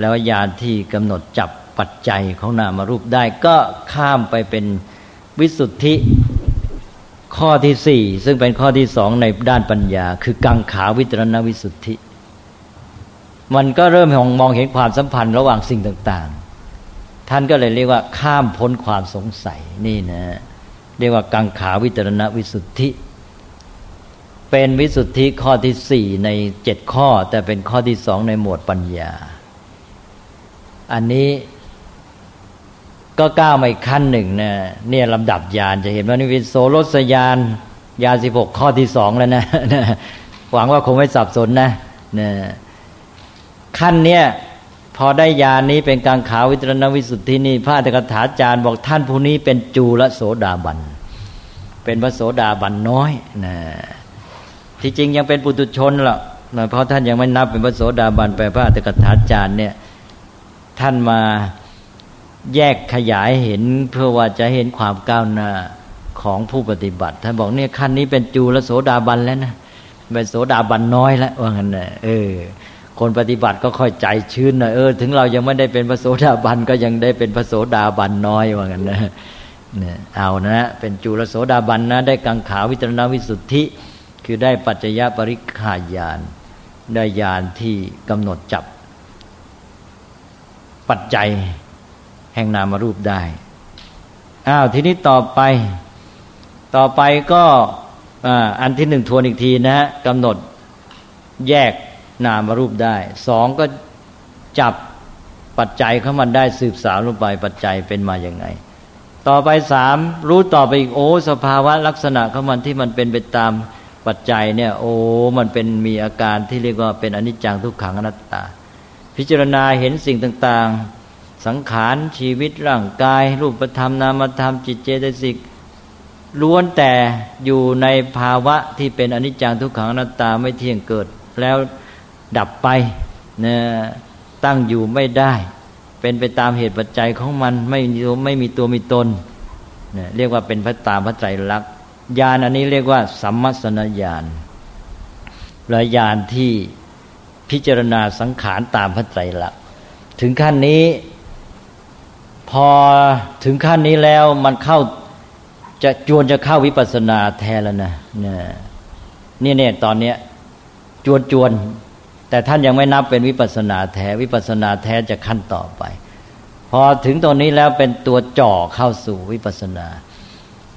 แล้วญาณที่กำหนดจับ ปัจจัยของนามรูปได้ก็ข้ามไปเป็นวิสุทธิข้อที่สี่ซึ่งเป็นข้อที่สองในด้านปัญญา คือกังขาวิตรณวิสุทธิ มันก็เริ่มมองมองเห็นความสัมพันธ์ระหว่างสิ่งต่างๆ ท่านก็เลยเรียกว่าข้ามพ้นความสงสัยนี่นะเรียกว่ากังขาวิตรณวิสุทธิ เป็นวิสุทธิข้อที่สี่ในเจ็ดข้อ แต่เป็นข้อที่สองในหมวดปัญญา อันนี้ ก็ก้าวมาอีกขั้นหนึ่งนะเนี่ยลำดับยานจะเห็นว่านี่เป็นโซลสยานยานสิบหกข้อที่สองแล้วนะหวังว่าคงไม่สับสนนะนะขั้นเนี้ยพอได้ยานนี้เป็นกลางขาววิตรณวิสุทธินี่พระตถกถาจารย์บอกท่านผู้นี้เป็นจูลโสดาบัน เป็นพระโสดาบันน้อยนะที่จริงยังเป็นปุตุชนหรอกเพราะท่านยังไม่นับเป็นพระโสดาบันไปพระตถกถาจารย์เนี่ย ท่านมา แยกขยายเห็นเพื่อว่าจะเห็นความก้าวหน้าของผู้ปฏิบัติท่านบอกเนี่ยขั้นนี้เป็นจูลโสดาบันแล้วนะเป็นโสดาบันน้อยแล้วว่างั้นนะเออ คนปฏิบัติก็ค่อยใจชื้นน่อยเออ ถึงเรายังไม่ได้เป็นพระโสดาบันก็ยังได้เป็นพระโสดาบันน้อยว่างั้นนะเนี่ยเอานะเป็นจูลโสดาบันนะได้กังขาวิตรณวิสุทธิ คือได้ปัจจยปริขายานได้ญาณที่กำหนดจับปัจจัย แห่งนามรูปได้อ้าวทีนี้ต่อไป ต่อไปก็อันที่หนึ่งทวนอีกทีนะฮะกำหนดแยกนามรูปได้สองก็จับปัจจัยของมันได้สืบสาวลงไปปัจจัยเป็นมาอย่างไง ต่อไปสามรู้ต่อไปอีกโอ้สภาวะลักษณะของมันที่มันเป็นไปตามปัจจัยเนี่ย โอ้มันเป็นมีอาการที่เรียกว่าเป็นอนิจจังทุกขังอนัตตา พิจารณาเห็นสิ่งต่างๆ สังขารชีวิตร่างกาย รูปธรรมนามธรรมจิตเจตสิกล้วนแต่อยู่ในภาวะที่เป็นอนิจจังทุกขังอนัตตาไม่เที่ยงเกิด แล้วดับไปนะตั้งอยู่ไม่ได้ เป็นไปตามเหตุปัจจัยของมันไม่ไม่มีตัวมีตนนะเรียกว่าเป็นพระตามพระไตรลักษณ์ญาณอันนี้เรียกว่า สัมมัสนญาณและญาณที่พิจารณาสังขารตามพระไตรลักษณ์ถึงขั้นนี้ พอถึงขั้นนี้แล้วมันเข้าจะจวนจะเข้าวิปัสสนาแทนแล้วนะเนี่ยเนี่ยตอนเนี้ยจวนจวนแต่ท่านยังไม่นับเป็นวิปัสนาแท้วิปัสนาแท้จะขั้นต่อไป พอถึงตรงนี้แล้วเป็นตัวจ่อเข้าสู่วิปัสนา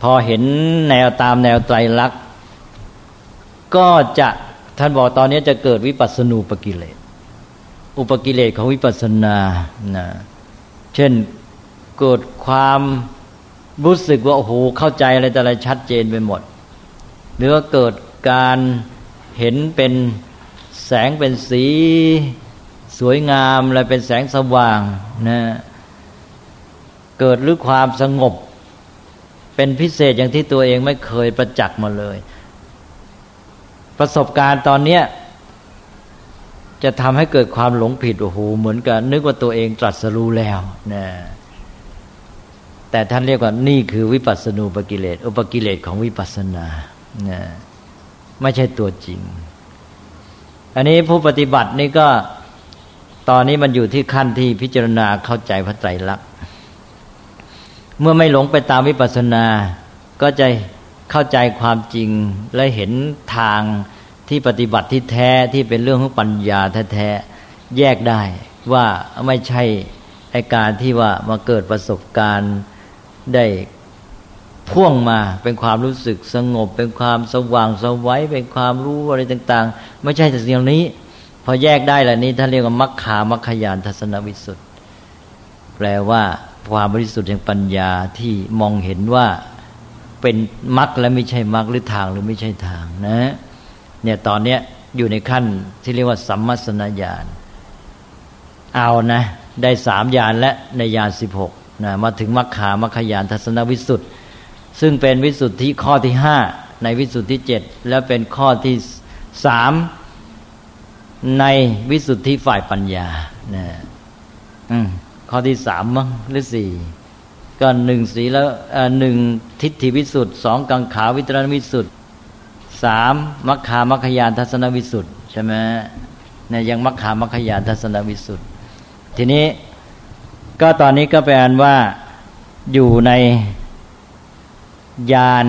พอเห็นแนวตามแนวไตรลักษณ์ก็จะท่านบอกตอนนี้จะเกิดวิปัสนูปกิเลส อุปกิเลสของวิปัสนานะเช่น เกิดความรู้สึกว่าโอ้โหเข้าใจอะไรแต่อะไรชัดเจนไปหมด หรือว่าเกิดการเห็นเป็นแสงเป็นสี สวยงามอะไรเป็นแสงสว่างนะเกิดหรือความสงบ เป็นพิเศษอย่างที่ตัวเองไม่เคยประจักษ์มาเลย ประสบการณ์ตอนเนี้ยจะทำให้เกิดความหลงผิดโอ้โหเหมือนกับนึกว่าตัวเองตรัสรู้แล้วนะ แต่ท่านเรียกว่านี่คือวิปัสสนูปกิเลสอุปกิเลสของวิปัสสนานะไม่ใช่ตัวจริง อันนี้ผู้ปฏิบัตินี่ก็ตอนนี้มันอยู่ที่ขั้นที่พิจารณาเข้าใจพระไตรลักษณ์เมื่อไม่หลงไปตามวิปัสสนา ก็จะเข้าใจความจริงและเห็นทางที่ปฏิบัติที่แท้ที่เป็นเรื่องของปัญญาแท้ๆแยกได้ว่าไม่ใช่ไอการที่ว่ามาเกิดประสบการณ์ ได้พ่วงมาเป็นความรู้สึกสงบ เป็นความสว่างสวัยเป็นความรู้อะไรต่าง ๆ ไม่ใช่แต่สิ่งนี้ พอแยกได้แล้วนี้ท่านเรียกว่ามัคคามัคคยานทัศนวิสุทธ์แปลว่าความบริสุทธิ์แห่งปัญญาที่มองเห็นว่าเป็นมรรคและไม่ใช่มรรคหรือทางหรือไม่ใช่ทางนะเนี่ยตอนเนี้ยอยู่ในขั้นที่เรียกว่าสัมมัสนญาณเอานะ ได้สามญาณและในญาณสิบหก นะมาถึงมัคคามัคคยานทัศนวิสุทธิ์ซึ่งเป็นวิสุทธิข้อที่ห้าในวิสุทธิเจ็ดและเป็นข้อที่สามในวิสุทธิฝ่ายปัญญานะข้อที่สามมั้งหรือสี่ก็หนึ่งสีแล้วหนึ่งทิฏฐิวิสุทธ์สองกังขาวิตรณวิสุทธ์สามมัคคามัคคยานทัศนวิสุทธ์ใช่ไหมเนี่ยยังมัคคามัคคยานทัศนวิสุทธ์ทีนี้ ก็ตอนนี้ก็แปลว่า อยู่ในยาน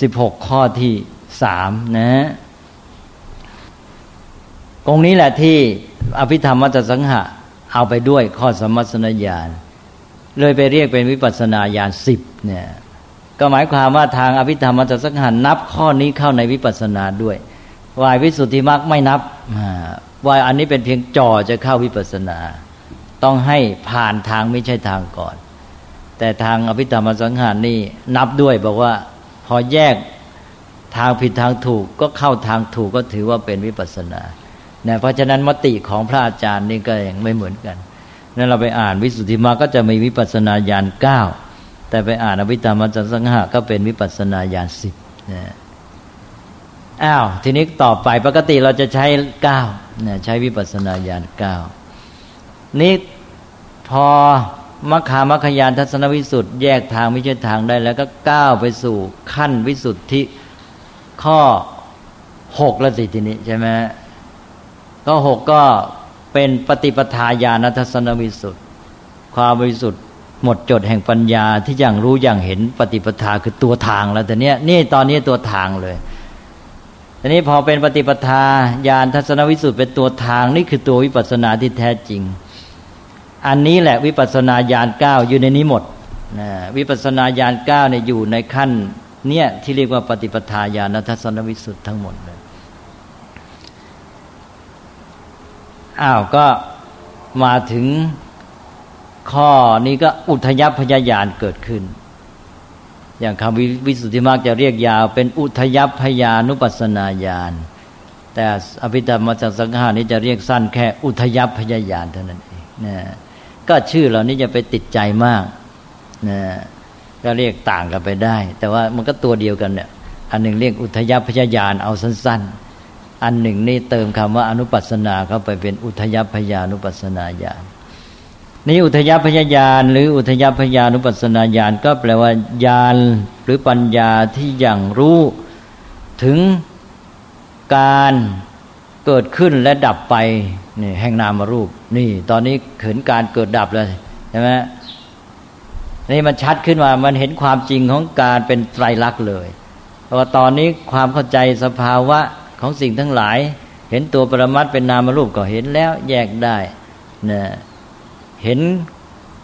สิบหกข้อที่สามนะตรงนี้แหละที่อภิธรรมมัตสังหะ เอาไปด้วยข้อสมัสนญาณเลยไปเรียกเป็นวิปัสนาญาณสิบเนี่ยก็หมายความว่าทางอภิธรรมมัตสังหะนับข้อนี้เข้าในวิปัสนาด้วยวายวิสุทธิมรรคไม่นับวายอันนี้เป็นเพียงจ่อจะเข้าวิปัสนา ต้องให้ผ่านทางไม่ใช่ทางก่อน แต่ทางอภิธรรมสังหารนี่นับด้วยบอกว่าพอแยกทางผิดทางถูกก็เข้าทางถูกก็ถือว่าเป็นวิปัสนาเนี่ยเพราะฉะนั้นมติของพระอาจารย์นี่ก็ยังไม่เหมือนกันนั่นเราไปอ่านวิสุทธิมาก็จะมีวิปัสนาญาณเก้าแต่ไปอ่านอภิธรรมสังหาก็เป็นวิปัสนาญาณสิบนะอ้าวทีนี้ต่อไปปกติเราจะใช้เก้าเนี่ยใช้วิปัสนาญาณเก้านี่ พอมัคคามัคคยานทัศนวิสุทธ์แยกทางไม่ใช่ทางได้ แล้วก็ก้าวไปสู่ขั้นวิสุทธิข้อหกแล้วสิทีนี้ใช่ไหมก็หกก็เป็นปฏิปทาญาณทัศนวิสุทธ์ความบริสุทธิ์หมดจดแห่งปัญญาที่อย่างรู้อย่างเห็นปฏิปทาคือตัวทางแล้วแต่เนี้ยนี่ตอนนี้ตัวทางเลยทีนี้พอเป็นปฏิปทาญาณทัศนวิสุทธ์เป็นตัวทางนี่คือตัววิปัสสนาที่แท้จริง อันนี้แหละวิปัสนาญาณเก้าอยู่ในนี้หมดนะวิปัสนาญาณเก้าเนี่ยอยู่ในขั้นเนี่ยที่เรียกว่าปฏิปทาญาณทัศนวิสุทธ์ทั้งหมดเลยอ้าวก็มาถึงข้อนี้ก็อุทยพยายานเกิดขึ้น อย่างคำวิสุทธิมากจะเรียกยาว เป็นอุทยพยานุปัสนาญาณแต่อภิธรรมจักสังหานี้จะเรียกสั้นแค่อุทยพยายานเท่านั้นเองนะ ก็ชื่อเหล่านี้จะไปติดใจมากนะก็เรียกต่างกันไปได้ แต่ว่ามันก็ตัวเดียวกันเนี่ย อันหนึ่งเรียกอุทยพยายานเอาสั้น ๆ อันหนึ่งนี่เติมคำว่าอนุปัสนาเข้าไปเป็นอุทยพยานุปัสนาญาณนี่อุทยพยายานหรืออุทยพยานุปัสนาญาณก็แปลว่าญาณหรือปัญญาที่อย่างรู้ถึงการเกิดขึ้นและดับไป นี่แห่งนามรูป นี่ ตอนนี้เห็นการเกิดดับเลยใช่ไหมนี่มันชัดขึ้นมา มันเห็นความจริงของการเป็นไตรลักษณ์เลยเพราะว่าตอนนี้ความเข้าใจสภาวะของสิ่งทั้งหลาย เห็นตัวปรมัตเป็นนามรูปก็เห็นแล้วแยกได้นะเห็น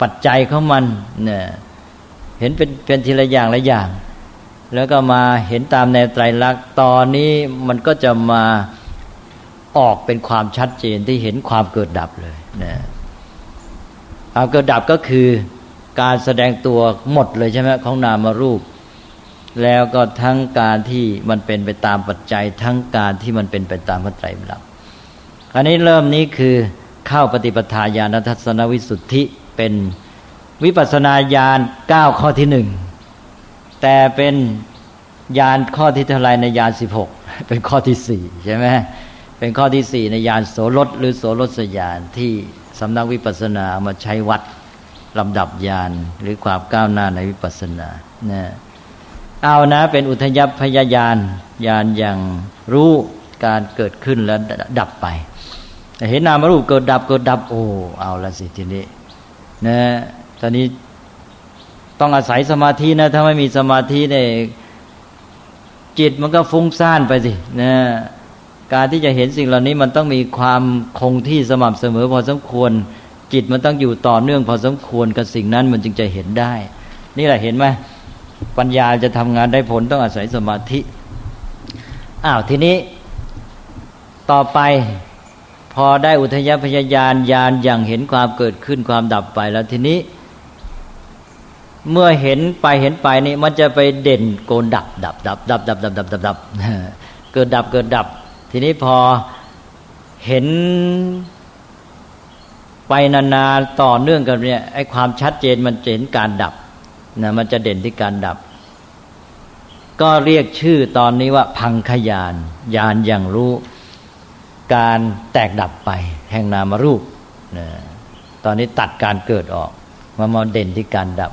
ปัจจัยของมันนะเห็นเป็นเป็นทีละอย่างละอย่าง แล้วก็มาเห็นตามแนวไตรลักษณ์ตอนนี้มันก็จะมา ออกเป็นความชัดเจนที่เห็นความเกิดดับเลยนะความเกิดดับก็คือการแสดงตัวหมดเลยใช่ไหมของนามารูป แล้วก็ทั้งการที่มันเป็นไปตามปัจจัย ทั้งการที่มันเป็นไปตามพระไตรลักษณ์อันนี้เริ่มนี้คือเข้าปฏิปทาญาณทัศนวิสุทธิเป็นวิปัสนาญาณเก้าข้อที่หนึ่งแต่เป็นญาณข้อที่เท่าไรในญาณสิบหกเป็นข้อที่สี่ใช่ไหม เป็นข้อที่สี่ในญาณโสรถหรือโสรสญาณที่สำนักวิปัสสนามาใช้วัดลำดับญาณหรือความก้าวหน้าในวิปัสสนานะเอานะ เป็นอุทยพยายานญาณอย่างรู้การเกิดขึ้นแล้วดับไป เห็นนามรูปเกิดดับเกิดดับโอ้เอาละสิทีนี้นะตอนนี้ต้องอาศัยสมาธินะ ถ้าไม่มีสมาธิเนี่ยจิตมันก็ฟุ้งซ่านไปสินะ การที่จะเห็นสิ่งเหล่านี้มันต้องมีความคงที่สม่ำเสมอพอสมควร จิตมันต้องอยู่ต่อเนื่องพอสมควรกับสิ่งนั้นมันจึงจะเห็นได้ นี่แหละเห็นไหมปัญญาจะทำงานได้ผลต้องอาศัยสมาธิอ้าวทีนี้ ต่อไปพอได้อุทยพยายานญาณอย่างเห็นความเกิดขึ้นความดับไปแล้วทีนี้ เมื่อเห็นไปเห็นไปนี่มันจะไปเด่นโกนดับดับดับดับดับดับดับดับดับเกิดดับเกิดดับ ทีนี้พอเห็นไปนานๆต่อเนื่องกันเนี่ยไอ้ความชัดเจนมันเห็นการดับนะมันจะเด่นที่การดับ ก็เรียกชื่อตอนนี้ว่า พังขยาน ยานอย่างรู้ การแตกดับไป แห่งนามรูปนะตอนนี้ตัดการเกิดออกมามาเด่นที่การดับ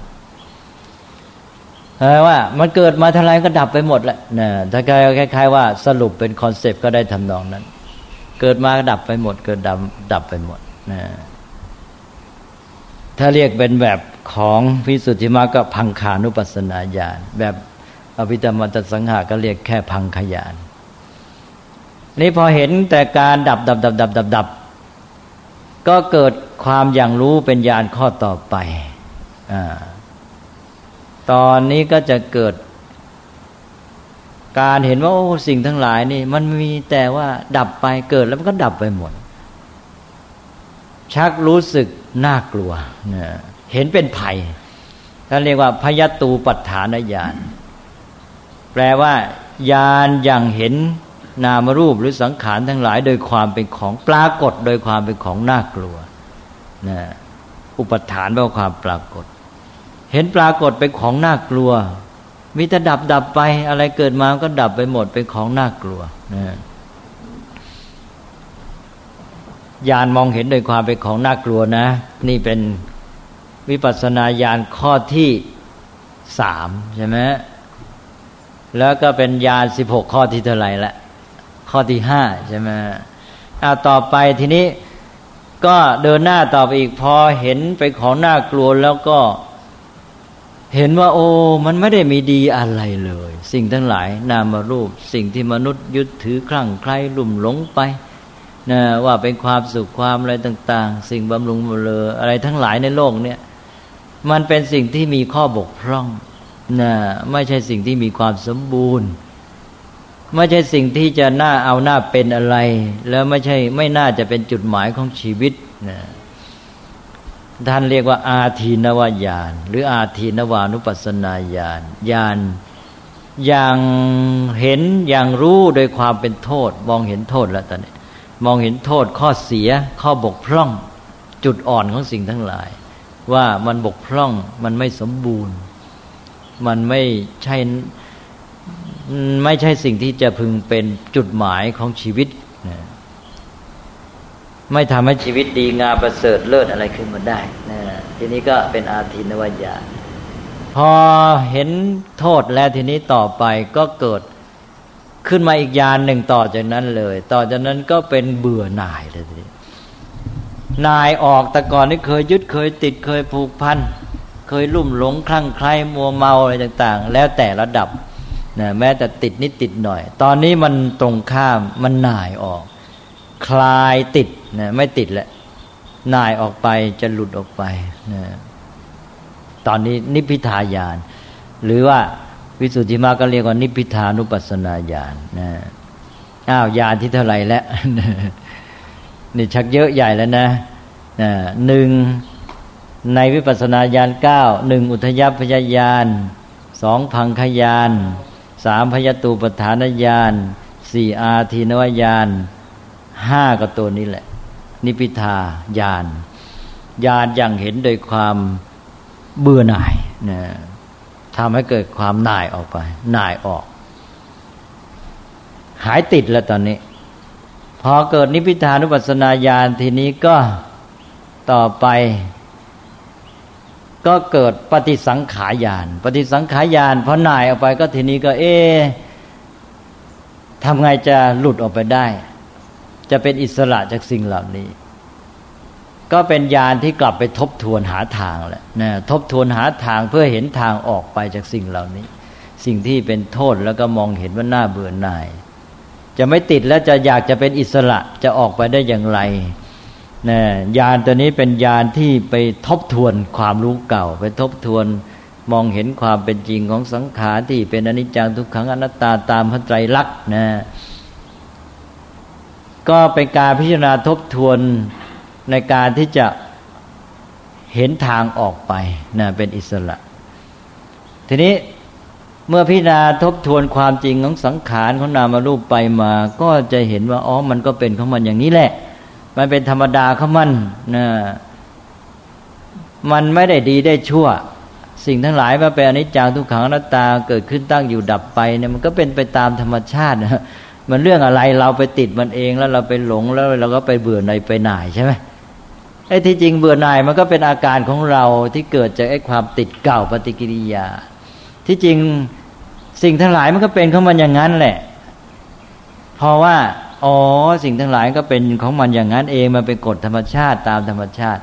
ว่ามันเกิดมาท่าไรก็ดับไปหมดแหละนะถ้าคล้ายๆว่าสรุปเป็นคอนเซปต์ก็ได้ทำนองนั้น เกิดมาดับไปหมด เกิดดับดับไปหมดนะถ้าเรียกเป็นแบบของพิสุทธิมาก็พังขานุปัสนาญาณแบบอภิธรรมตสังหาก็เรียกแค่พังขยานนี่พอเห็นแต่การดับดับดับดับดับดับก็เกิดความอย่างรู้เป็นญาณข้อต่อไปอ่า ตอนนี้ก็จะเกิด การเห็นว่าโอ้สิ่งทั้งหลายนี่ มันมีแต่ว่าดับไปเกิดแล้วมันก็ดับไปหมด ชักรู้สึกน่ากลัวนะเห็นเป็นภัยท่านเรียกว่าพยตูปัฏฐานญาณแปลว่าญาณอย่างเห็นนามรูปหรือสังขารทั้งหลาย โดยความเป็นของปรากฏ โดยความเป็นของน่ากลัวนะอุปทานแปลว่าความปรากฏ เห็นปรากฏเป็นของน่ากลัว มีแต่ดับดับไป อะไรเกิดมาก็ดับไปหมดเป็นของน่ากลัวนะญาณมองเห็นโดยความเป็นของน่ากลัวนะ นี่เป็นวิปัสสนาญาณข้อที่สามใช่ไหมแล้วก็เป็นญาณสิบหกข้อที่เท่าไหร่ละ ข้อที่ห้าใช่ไหมอาต่อไปทีนี้ก็เดินหน้าต่อไปอีกพอเห็นเป็นของน่ากลัวแล้วก็ เห็นว่าโอ้มันไม่ได้มีดีอะไรเลย สิ่งทั้งหลายนามารูปสิ่งที่มนุษย์ยึดถือคลั่งใครลุ่มหลงไปนะว่าเป็นความสุขความอะไรต่าง ๆ สิ่งบำรุงบำเรออะไรทั้งหลายในโลกเนี่ยมันเป็นสิ่งที่มีข้อบกพร่องนะไม่ใช่สิ่งที่มีความสมบูรณ์ ไม่ใช่สิ่งที่จะน่าเอาหน้าเป็นอะไร แล้วไม่ใช่ไม่น่าจะเป็นจุดหมายของชีวิตนะ ท่านเรียกว่าอาทีนวายานหรืออาทีนวานุปัสนาญาณญาณอย่างเห็นอย่างรู้โดยความเป็นโทษ มองเห็นโทษแล้วตอนนี้ มองเห็นโทษข้อเสียข้อบกพร่อง จุดอ่อนของสิ่งทั้งหลาย ว่ามันบกพร่องมันไม่สมบูรณ์ มันไม่ใช่ไม่ใช่สิ่งที่จะพึงเป็นจุดหมายของชีวิตนะ ไม่ทำให้ชีวิตดีงามประเสริฐเลิศอะไรขึ้นมาได้นะทีนี้ก็เป็นอาทินวายาพอเห็นโทษแล้วทีนี้ต่อไปก็เกิดขึ้นมาอีกยานหนึ่งต่อจากนั้นเลย ต่อจากนั้นก็เป็นเบื่อหน่ายเลยทีนายออกแต่ก่อนนี่เคยยึดเคยติดเคยผูกพันเคยลุ่มหลงคลั่งไคล้มัวเมาอะไรต่าง ๆ แล้วแต่ระดับนะแม้แต่ติดนิดติดหน่อย ตอนนี้มันตรงข้ามมันหน่ายออก คลายติด นะไม่ติดแล้วนายออกไปจะหลุดออกไปนะตอนนี้นิพพิทายาน หรือว่าวิสุทธิมาก็เรียกว่านิพพิทานุปัสนาญาณนะอ้าวยานที่เท่าไหร่แล้วนี่ชักเยอะใหญ่แล้วนะหนึ่งในวิปัสนาญาณเก้าหนึ่งอุทยพยายานสองพังขยานสามพยตูปฐานญาณสี่อาทีนวญาณห้าก็ตัวนี้แหละ นิพิทาญาณญาณอย่างเห็นโดยความเบื่อหน่ายนะทำให้เกิดความหน่ายออกไป หน่ายออก หายติดแล้วตอนนี้ พอเกิดนิพิทานุปัสสนาญาณทีนี้ก็ต่อไป ก็เกิดปฏิสังขายานปฏิสังขายานพอหน่ายออกไปก็ทีนี้ก็ เอ๊ทำไงจะหลุดออกไปได้ จะเป็นอิสระจากสิ่งเหล่านี้ ก็เป็นญาณที่กลับไปทบทวนหาทางแหละนะทบทวนหาทางเพื่อเห็นทางออกไปจากสิ่งเหล่านี้ สิ่งที่เป็นโทษแล้วก็มองเห็นว่าน่าเบื่อหน่าย จะไม่ติดแล้วจะอยากจะเป็นอิสระจะออกไปได้อย่างไรนะญาณตัวนี้เป็นญาณที่ไปทบทวนความรู้เก่า ไปทบทวนมองเห็นความเป็นจริงของสังขารที่เป็นอนิจจังทุกขังอนัตตาตามพระไตรลักษณ์นะ ก็เป็นการพิจารณาทบทวนในการที่จะเห็นทางออกไปนะเป็นอิสระ ทีนี้เมื่อพิจารณาทบทวนความจริงของสังขารของนามารูปไปมา ก็จะเห็นว่าอ๋อมันก็เป็นของมันอย่างนี้แหละ มันเป็นธรรมดาของมันนะมันไม่ได้ดีได้ชั่ว สิ่งทั้งหลายมาเป็นอนิจจังทุกขังอนัตตาเกิดขึ้นตั้งอยู่ดับไปเนี่ยมันก็เป็นไปตามธรรมชาตินะ มันเรื่องอะไรเราไปติดมันเองแล้วเราไปหลงแล้วเราก็ไปเบื่อในไปหน่ายใช่ไหมไอ้ที่จริงเบื่อหน่ายมันก็เป็นอาการของเราที่เกิดจากไอ้ความติดเก่าปฏิกิริยา ที่จริงสิ่งทั้งหลายมันก็เป็นของมันอย่างนั้นแหละ เพราะว่าอ๋อสิ่งทั้งหลายก็เป็นของมันอย่างนั้นเองมันเป็นกฎธรรมชาติตามธรรมชาติ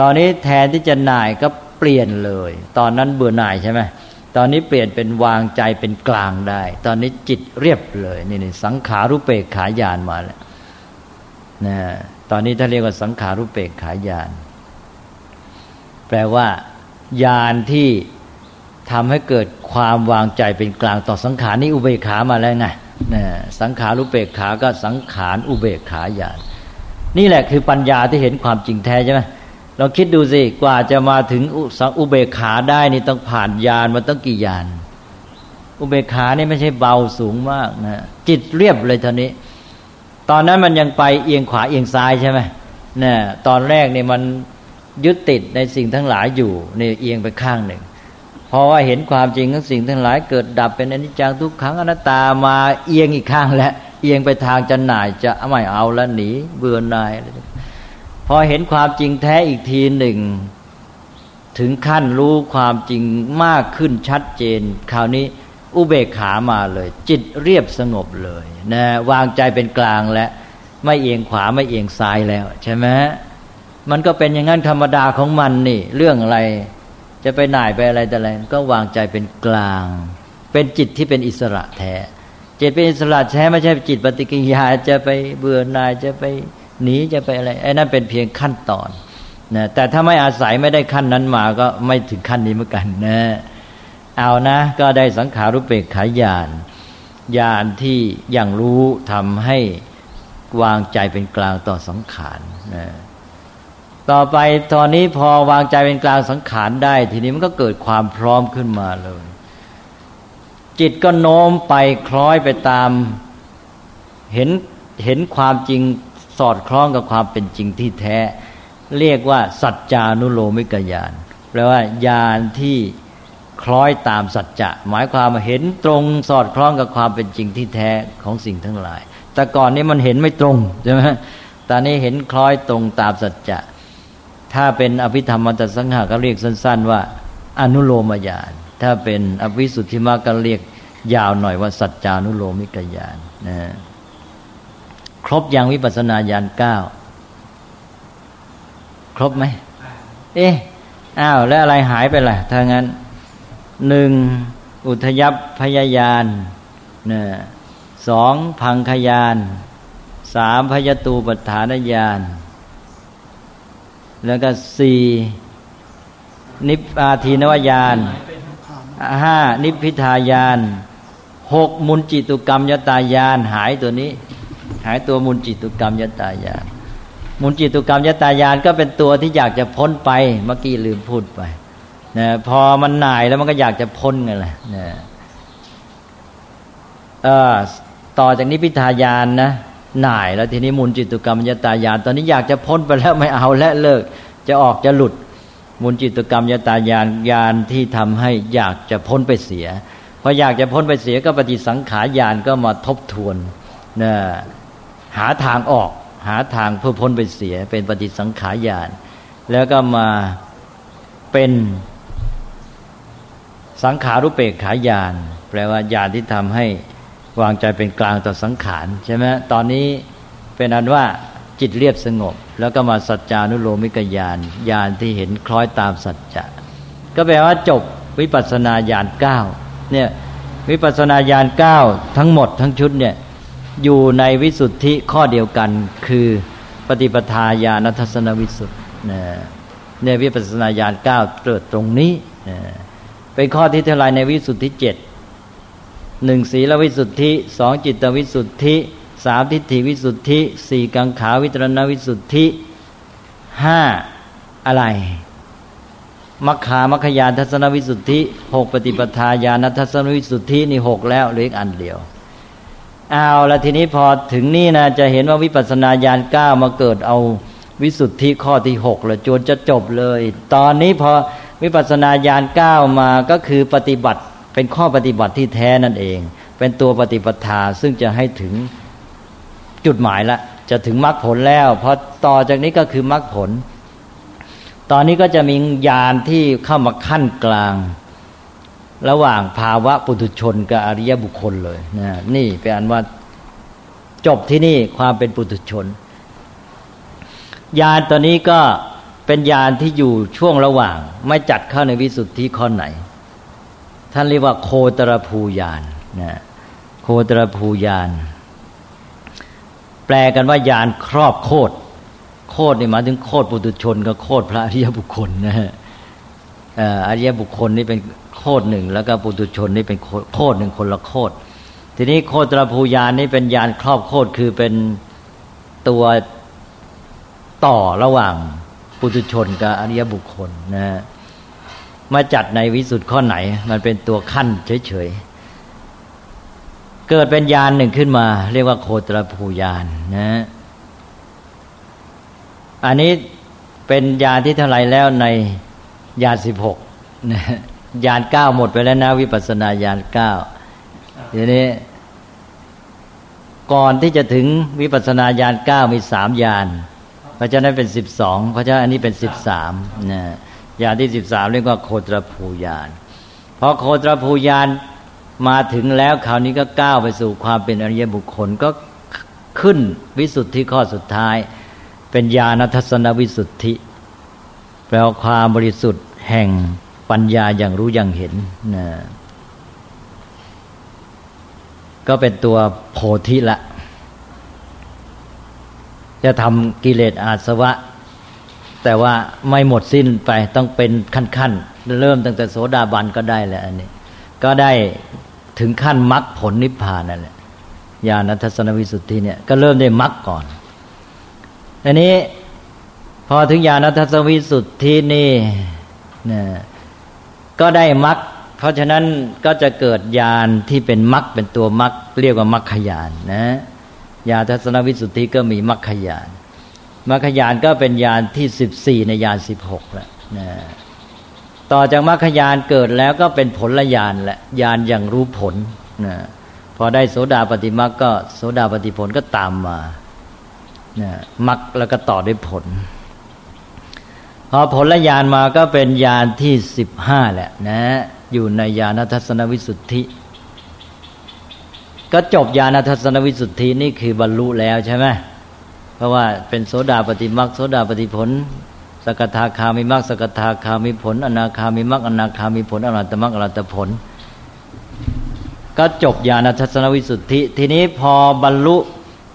ตอนนี้แทนที่จะหน่ายก็เปลี่ยนเลย ตอนนั้นเบื่อหน่ายใช่ไหม ตอนนี้เปลี่ยนเป็นวางใจเป็นกลางได้ ตอนนี้จิตเรียบเลยนี่นี่สังขารุเปกขายานมาแล้วนะตอนนี้ถ้าเรียกว่าสังขารุเปกขายาน แปลว่าญาณที่ทำให้เกิดความวางใจเป็นกลางต่อสังขารนี่อุเบกขามาแล้วไงนะสังขารุเปกขาก็สังขารอุเบกขาญาณนี่แหละคือปัญญาที่เห็นความจริงแท้ใช่ไหม เราคิดดูสิกว่าจะมาถึงอุเบกขาได้นี่ต้องผ่านญาณมันต้องกี่ญาณอุเบกขานี่ไม่ใช่เบาสูงมากนะจิตเรียบเลยท่านี้ ตอนนั้นมันยังไปเอียงขวาเอียงซ้ายใช่ไหมเนี่ยตอนแรกเนี่ยมันยึดติดในสิ่งทั้งหลายอยู่ในเอียงไปข้างหนึ่งเพอว่าเห็นความจริงของสิ่งทั้งหลายเกิดดับเป็นอนิจจังทุกขังอนัตตามาเอียงอีกข้างแล้วเอียงไปทางจะหน่ายจะไม่เอาแล้วหนีเบื่อหน่าย อเห็นความจริงแท้อีกทีหนึ่ง ถึงขั้นรู้ความจริงมากขึ้นชัดเจน คราวนี้อุเบกขามาเลย จิตเรียบสงบเลยนะวางใจเป็นกลางและไม่เอียงขวาไม่เอียงซ้ายแล้ว ใช่ไหมมันก็เป็นอย่างนั้นธรรมดาของมันนี่ เรื่องอะไรจะไปหน่ายไปอะไรแต่อะไรก็วางใจเป็นกลาง เป็นจิตที่เป็นอิสระแท้จิตเป็นอิสระแท้ไม่ใช่จิตปฏิกิริยาจะไปเบื่อหน่ายจะไป หนีจะไปอะไรไอ้นั่นเป็นเพียงขั้นตอนนะแต่ถ้าไม่อาศัยไม่ได้ขั้นนั้นมาก็ไม่ถึงขั้นนี้เหมือนกันนะเอานะ ก็ได้สังขารุปเปกขายานญาณที่อย่างรู้ทำให้วางใจเป็นกลางต่อสังขารนะต่อไปตอนนี้พอวางใจเป็นกลางสังขารได้ ทีนี้มันก็เกิดความพร้อมขึ้นมาเลย จิตก็โน้มไปคล้อยไปตาม เห็นเห็นความจริง สอดคล้องกับความเป็นจริงที่แท้ เรียกว่า สัจจานุโลมิกญาณแปลว่าญาณที่คล้อยตามสัจจะหมายความเห็นตรงสอดคล้องกับความเป็นจริงที่แท้ของสิ่งทั้งหลาย แต่ก่อนนี้มันเห็นไม่ตรงใช่ไหมตอนนี้เห็นคล้อยตรงตามสัจจะ ถ้าเป็นอภิธรรมมัตสังหาก็เรียกสั้น ๆ ว่า อนุโลมญาณถ้าเป็นอภิสุทธิมรรคก็เรียกยาวหน่อยว่าสัจจานุโลมิกญาณนะ ครบยังวิปัสนาญาณเก้าครบไหมเอ๊ะอ้าวแล้วอะไรหายไปล่ะถ้างั้นหนึ่งอุทยพยายานนะสองพังขยานสามพยตูปัฏฐานญาณแล้วก็สี่นิพอาทีนวญาณห้านิพพิทายานหกมุนจิตุกรรมยตายานหายตัวนี้ หายตัวมุนจิตุกรรมยตายานมุนจิตุกรรมยตายานก็เป็นตัวที่อยากจะพ้นไปเมื่อกี้ลืมพูดไปนะพอมันหน่ายแล้วมันก็อยากจะพ้นไงแหละนะเออต่อจากนี้พิทายานนะหน่ายแล้วทีนี้มุนจิตุกรรมยตายาน ตอนนี้อยากจะพ้นไปแล้วไม่เอาและเลิก จะออกจะหลุด มุนจิตุกรรมยตายานยานที่ทำให้อยากจะพ้นไปเสียพออยากจะพ้นไปเสียก็ปฏิสังขารยานก็มาทบทวนนะ หาทางออก หาทางเพื่อพ้นไปเสีย เป็นปฏิสังขารยานแล้วก็มาเป็นสังขารุเปกขายาน แปลว่าญาณที่ทำให้วางใจเป็นกลางต่อสังขารใช่ไหมตอนนี้เป็นอันว่าจิตเรียบสงบ แล้วก็มาสัจจานุโลมิกญาณญาณที่เห็นคล้อยตามสัจจะก็แปลว่าจบวิปัสสนาญาณเก้าเนี่ยวิปัสสนาญาณเก้าทั้งหมดทั้งชุดเนี่ย อยู่ในวิสุทธิข้อเดียวกัน คือปฏิปทาญาณทัศนวิสุทธิเนี่ยวิปัสสนาญาณเก้าเกิดตรงนี้เป็นข้อที่เท่าไรในวิสุทธิเจ็ดหนึ่งศีลวิสุทธิสองจิตวิสุทธิสามทิฏฐิวิสุทธิสี่กังขาวิตรณวิสุทธิห้าอะไรมัคคามัคคยานทัศนวิสุทธิหกปฏิปทาญาณทัศนวิสุทธินี่หกแล้วเหลืออีกอันเดียว เอาละทีนี้พอถึงนี่นะจะเห็นว่าวิปัสสนาญาณเก้ามาเกิดเอาวิสุทธิข้อที่หกแล้วจนจะจบเลย ตอนนี้พอวิปัสสนาญาณเก้ามาก็คือปฏิบัติเป็นข้อปฏิบัติที่แท้นั่นเอง เป็นตัวปฏิปทาซึ่งจะให้ถึงจุดหมายละ จะถึงมรรคผลแล้วพอต่อจากนี้ก็คือมรรคผล ตอนนี้ก็จะมีญาณที่เข้ามาขั้นกลาง ระหว่างภาวะปุถุชนกับอริยบุคคลเลยนะนี่เป็นอันว่าจบที่นี่ความเป็นปุถุชนญาณตอนนี้ก็เป็นญาณที่อยู่ช่วงระหว่าง ไม่จัดเข้าในวิสุทธิข้อไหน ท่านเรียกว่าโคตรภูญาณนะโคตรภูญาณแปลกันว่ายานครอบโคดโคดนี่หมายถึงโคดปุตุชนกับโคดพระอริยบุคคลนะฮะอริยบุคคลนี่เป็น โคดหนึ่งแล้วก็ปุตุชนนี่เป็นโคดหนึ่งคนละโคดทีนี้โคตรภูยานนี่เป็นยานครอบโคดคือเป็นตัวต่อระหว่างปุตุชนกับอริยบุคคลนะฮะมาจัดในวิสุทธ์ข้อไหน มันเป็นตัวขั้นเฉยๆเกิดเป็นยานหนึ่งขึ้นมา เรียกว่าโคตรภูยานนะอันนี้เป็นยานที่เท่าไรแล้วในยานสิบหกนะ ยานเก้าหมดไปแล้วนะวิปัสนาญาณเก้าทีนี้ ก่อนที่จะถึงวิปัสนาญาณเก้ามีสามยานเพราะฉะนั้นเป็นสิบสองเพราะฉะนั้นอันนี้เป็นสิบสามนะยานที่สิบสามเรียกว่าโคตรภูยานพอโคตรภูยานมาถึงแล้วคราวนี้ก็ก้าวไปสู่ความเป็นอริยบุคคลก็ขึ้นวิสุทธิข้อสุดท้าย เป็นญาณทัศนวิสุทธิ แปลว่าความบริสุทธิ์แห่ง ปัญญาอย่างรู้อย่างเห็นนะก็เป็นตัวโพธิละ จะทำกิเลสอาสวะ แต่ว่าไม่หมดสิ้นไปต้องเป็นขั้นๆ เริ่มตั้งแต่โสดาบันก็ได้แหละอันนี้ ก็ได้ถึงขั้นมรรคผลนิพพานนั่นแหละญาณทัศนวิสุทธิเนี่ยก็เริ่มได้มรรคก่อนอันนี้พอถึงญาณทัศนวิสุทธินี่นะ ก็ได้มรรคเพราะฉะนั้นก็จะเกิดญาณที่เป็นมรรคเป็นตัวมรรคเรียกว่ามรรคญาณนะญาทัศนวิสุทธิก็มีมรรคญาณมรรคญาณก็เป็นญาณที่สิบสี่ในญาณสิบหกแล้วนะต่อจากมรรคญาณเกิดแล้วก็เป็นผลญาณแหละญาณอย่างรู้ผลนะพอได้โสดาปฏิมรรคก็โสดาปฏิผลก็ตามมานะมรรคแล้วก็ต่อด้วยผล พอผลญาณมาก็เป็นญาณที่สิบห้าแหละนะ อยู่ในญาณทัศนวิสุทธิ ก็จบญาณทัศนวิสุทธินี่คือบรรลุแล้วใช่ไหมเพราะว่าเป็นโสดาปฏิมักโสดาปฏิผล สกทาคามิมักสกทาคามิผล อนาคามิมักอนาคามิผลอรัตมักอรัตผล ก็จบญาณทัศนวิสุทธิ ทีนี้พอบรรลุ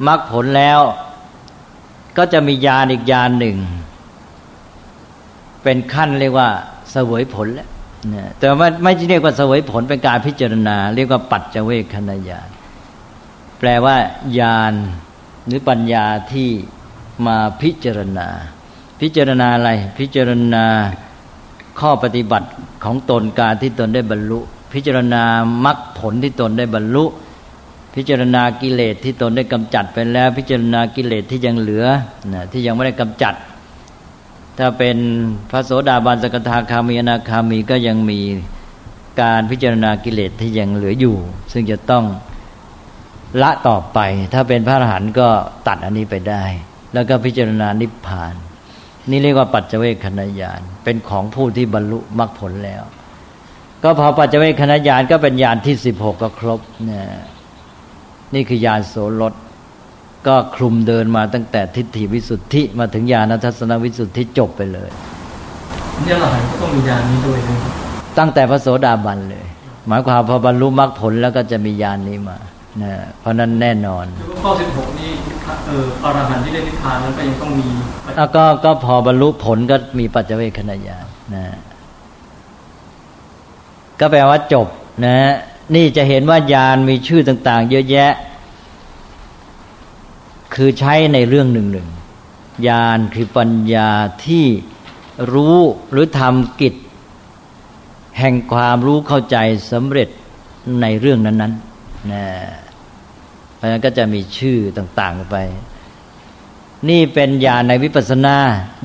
มรรคผลแล้ว ก็จะมีญาณอีกญาณหนึ่ง เป็นขั้นเรียกว่าเสวยผลแล้วแต่ว่าไม่ใช่เรียกว่าเสวยผลเป็นการพิจารณา เรียกว่าปัจเจเวคขณญาณแปลว่าญาณหรือปัญญาที่มาพิจารณา พิจารณาอะไร พิจารณาข้อปฏิบัติของตนการที่ตนได้บรรลุ พิจารณามรรคผลที่ตนได้บรรลุ พิจารณากิเลสที่ตนได้กำจัดไปแล้ว พิจารณากิเลสที่ยังเหลือที่ยังไม่ได้กำจัด ถ้าเป็นพระโสดาบันสกทาคามีอนาคามีก็ยังมีการพิจารณากิเลสที่ยังเหลืออยู่ ซึ่งจะต้องละต่อไป ถ้าเป็นพระอรหันต์ก็ตัดอันนี้ไปได้ แล้วก็พิจารณานิพพาน นี่เรียกว่าปัจเจเวคขณญาณเป็นของผู้ที่บรรลุมรรคผลแล้ว ก็พอปัจเจเวคขณญาณก็เป็นญาณที่สิบหกก็ครบนี่นี่คือญาณโสรถ ก็คลุมเดินมาตั้งแต่ทิฏฐิวิสุทธิมาถึงญาณทัศนวิสุทธิจบไปเลยเนี่ยเราก็ต้องมีญาณนี้ด้วยนะตั้งแต่พระโสดาบันเลย หมายความพอบรรลุมรรคผลแล้วก็จะมีญาณนี้มานะเพราะนั้นแน่นอนข้อสิบหกนี่เอออรหันที่ได้นิพพานนั้นก็ยังต้องมีแล้วก็ก็พอบรรลุผลก็มีปัจเจเวคขณะญาณนะก็แปลว่าจบนะนี่จะเห็นว่าญาณมีชื่อต่าง ๆ เยอะแยะ คือใช้ในเรื่องหนึ่งหนึ่งญาณคือปัญญาที่รู้หรือทำกิจ แห่งความรู้เข้าใจสำเร็จในเรื่องนั้นๆนะเพราะฉะนั้นก็จะมีชื่อต่างๆไป นี่เป็นญาณในวิปัสสนา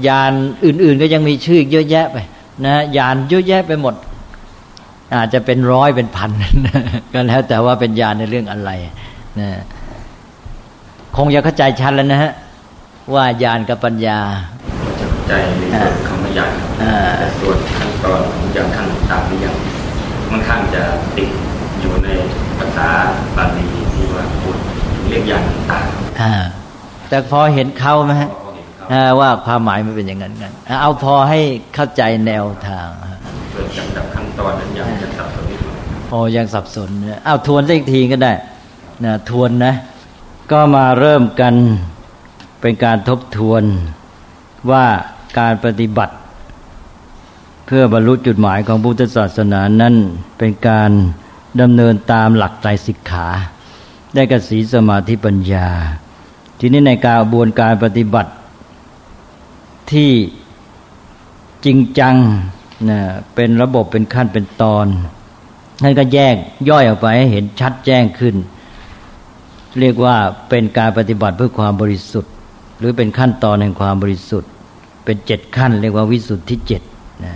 ญาณอื่น ๆ ก็ยังมีชื่อเยอะแยะไป นะญาณเยอะแยะไปหมด อาจจะเป็นร้อยเป็นพันก็แล้วแต่ว่าเป็นญาณในเรื่องอะไรนะ คงจะเข้าใจชัดแล้วนะฮะว่าญาณกับปัญญาใจในส่วนคำว่าญาณแต่ส่วนขั้นตอนของญาณขั้นต่างนี่ยังค่อนข้างจะติดอยู่ในภาษาบาลีที่ว่าพูดเรียกอย่างต่างแต่พอเห็นเขาไหมฮะว่าความหมายมันเป็นอย่างนั้นกันเอาพอให้เข้าใจแนวทางเกิดจากดับขั้นตอนนั้นยังยังสับสนโอ้ยังสับสนเอาทวนอีกทีก็ได้นะทวนนะ ก็มาเริ่มกันเป็นการทบทวนว่าการปฏิบัติ เพื่อบรรลุจุดหมายของพุทธศาสนานั้นเป็นการดำเนินตามหลักใจสิกขา ได้กสีสมาธิปัญญา ทีนี้ในการบวนการปฏิบัติ ที่จริงจังนะเป็นระบบเป็นขั้นเป็นตอนนั่นก็แยกย่อยออกไปให้เห็นชัดแจ้งขึ้น เรียกว่าเป็นการปฏิบัติเพื่อความบริสุทธิ์ หรือเป็นขั้นตอนแห่งความบริสุทธิ์ เป็นเจ็ดขั้น เรียกว่าวิสุทธิเจ็ดนะ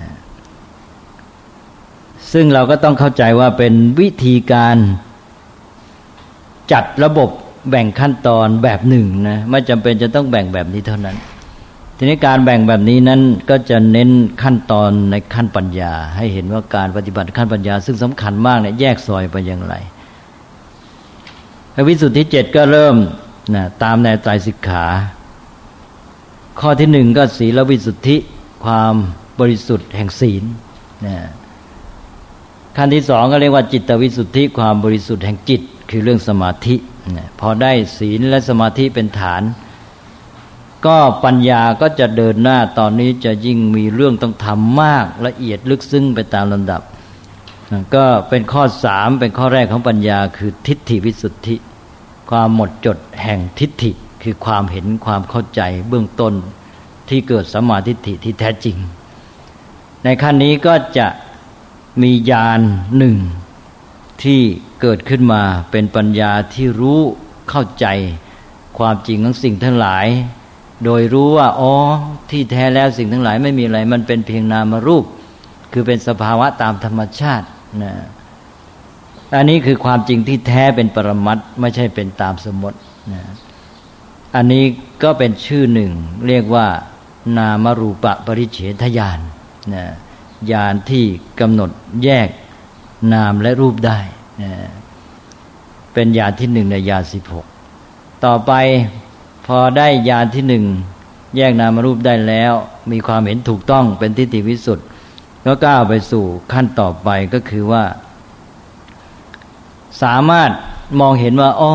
ซึ่งเราก็ต้องเข้าใจว่าเป็นวิธีการจัดระบบแบ่งขั้นตอนแบบหนึ่งนะไม่จำเป็นจะต้องแบ่งแบบนี้เท่านั้น ทีนี้การแบ่งแบบนี้นั้นก็จะเน้นขั้นตอนในขั้นปัญญา ให้เห็นว่าการปฏิบัติขั้นปัญญา ซึ่งสำคัญมากเนี่ยแยกซอยไปอย่างไร วิสุทธิเจ็ดก็เริ่มนะตามแนวใจสิกขา ข้อที่หนึ่งก็ศีลวิสุทธิความบริสุทธิ์แห่งศีลนะขั้นที่สองก็เรียกว่าจิตวิสุทธิความบริสุทธิ์แห่งจิต คือเรื่องสมาธินะพอได้ศีลและสมาธิเป็นฐาน ก็ปัญญาก็จะเดินหน้าตอนนี้จะยิ่งมีเรื่องต้องทำมากละเอียดลึกซึ้งไปตามลำดับ ก็เป็นข้อสามเป็นข้อแรกของปัญญาคือทิฏฐิวิสุทธิ ความหมดจดแห่งทิฏฐิคือความเห็นความเข้าใจเบื้องต้นที่เกิดสมาธิฏฐิที่แท้จริง ในขั้นนี้ก็จะมีญาณหนึ่งที่เกิดขึ้นมาเป็นปัญญาที่รู้เข้าใจความจริงของสิ่งทั้งหลาย โดยรู้ว่าอ๋อที่แท้แล้วสิ่งทั้งหลายไม่มีอะไร มันเป็นเพียงนามรูป คือเป็นสภาวะตามธรรมชาติ นะอันนี้คือความจริงที่แท้เป็นปรมัตไม่ใช่เป็นตามสมมตินะอันนี้ก็เป็นชื่อหนึ่ง เรียกว่านามรูปะปริเฉทญาณนะญาณที่กำหนดแยกนามและรูปได้นะเป็นญาณที่หนึ่งในญาณสิบหกต่อไปพอได้ญาณที่หนึ่งแยกนามรูปได้แล้ว มีความเห็นถูกต้องเป็นทิฏฐิวิสุทธิ ก็ก้าวไปสู่ขั้นต่อไปก็คือว่า สามารถมองเห็นว่าอ้อ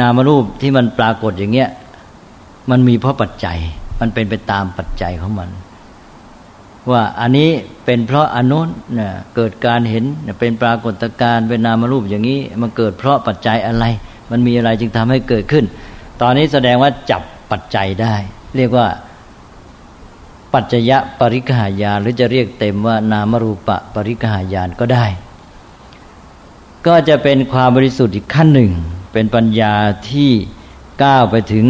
นามรูปที่มันปรากฏอย่างเงี้ย มันมีเพราะปัจจัย มันเป็นไปตามปัจจัยของมัน ว่าอันนี้เป็นเพราะอนุนเนี่ยเกิดการเห็นเป็นปรากฏการณ์เป็นนามรูปอย่างนี้ มันเกิดเพราะปัจจัยอะไร มันมีอะไรจึงทำให้เกิดขึ้น ตอนนี้แสดงว่าจับปัจจัยได้ เรียกว่า ปัจจยะปริกหายานหรือจะเรียกเต็มว่านามรูปะปริกหายานก็ได้ ก็จะเป็นความบริสุทธิ์อีกขั้นหนึ่ง เป็นปัญญาที่ก้าวไปถึง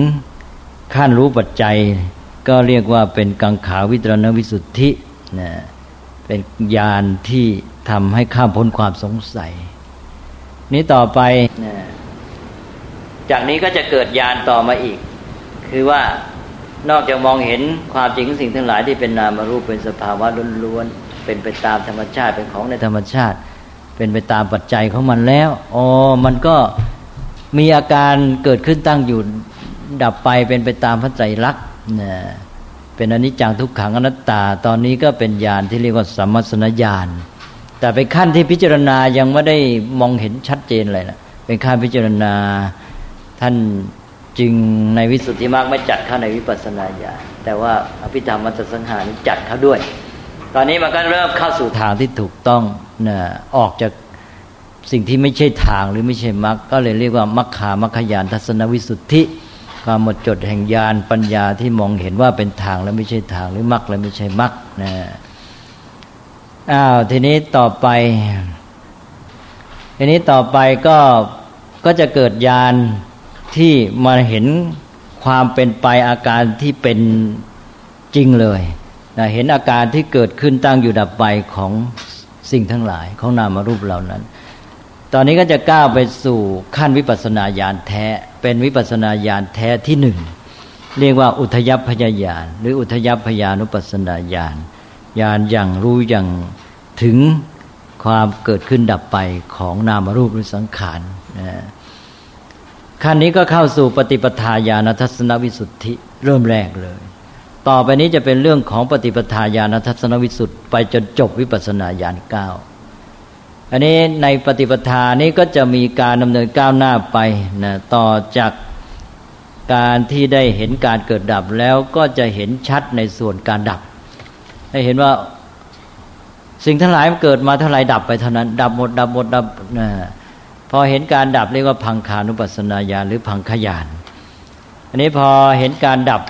ขั้นรู้ปัจจัย ก็เรียกว่าเป็นกังขาวิตรณวิสุทธินะเป็นญาณที่ทำให้ข้ามพ้นความสงสัย นี้ต่อไปนะจากนี้ก็จะเกิดญาณต่อมาอีก คือว่า นอกจากมองเห็นความจริงสิ่งทั้งหลายที่เป็นนามรูปเป็นสภาวะล้วนๆเป็นไปตามธรรมชาติเป็นของในธรรมชาติ เป็นไปตามปัจจัยของมันแล้วอ๋อมันก็มีอาการเกิดขึ้นตั้งอยู่ดับไปเป็นไปตามพระใจรักนะเป็นอนิจจังทุกขังอนัตตา ตอนนี้ก็เป็นญาณที่เรียกว่าสัมมัสนญาณแต่เป็นขั้นที่พิจารณายังไม่ได้มองเห็นชัดเจนเลยนะเป็นขั้นพิจารณาท่าน จึงในวิสุทธิมรรคไม่จัดเข้าในวิปัสสนาญาณแต่ว่าอภิธรรมมัตสังหานี้จัดเข้าด้วย ตอนนี้มันก็เริ่มเข้าสู่ทางที่ถูกต้องนะออกจากสิ่งที่ไม่ใช่ทางหรือไม่ใช่มรรคก็เลยเรียกว่ามัคคามัคคยานทัศนวิสุทธิความหมดจดแห่งญาณปัญญาที่มองเห็นว่าเป็นทางและไม่ใช่ทางหรือมรรคและไม่ใช่มรรคนะอ้าวทีนี้ต่อไป ทีนี้ต่อไปก็ก็จะเกิดญาณ ที่มาเห็นความเป็นไปอาการที่เป็นจริงเลยนะเห็นอาการที่เกิดขึ้นตั้งอยู่ดับไปของสิ่งทั้งหลายของนามรูปเหล่านั้น ตอนนี้ก็จะก้าวไปสู่ขั้นวิปัสสนาญาณแท้ เป็นวิปัสสนาญาณแท้ที่หนึ่งเรียกว่าอุทยพยญาณหรืออุทยพยานุปัสสนาญาณญาณอย่างรู้อย่างถึงความเกิดขึ้นดับไปของนามรูปหรือสังขารนะ ขั้นนี้ก็เข้าสู่ปฏิปทาญาณทัศนวิสุทธิเริ่มแรกเลย ต่อไปนี้จะเป็นเรื่องของปฏิปทาญาณทัศนวิสุทธิไปจนจบวิปัสนาญาณเก้าอันนี้ในปฏิปทานี้ก็จะมีการดำเนินก้าวหน้าไปนะต่อจากการที่ได้เห็นการเกิดดับแล้วก็จะเห็นชัดในส่วนการดับ ให้เห็นว่าสิ่งทั้งหลายมันเกิดมาเท่าไรดับไปเท่านั้น ดับหมดดับหมดดับนะ พอเห็นการดับเรียกว่าพังคานุปัสนาญาณหรือพังขยาน อันนี้พอเห็นการดับ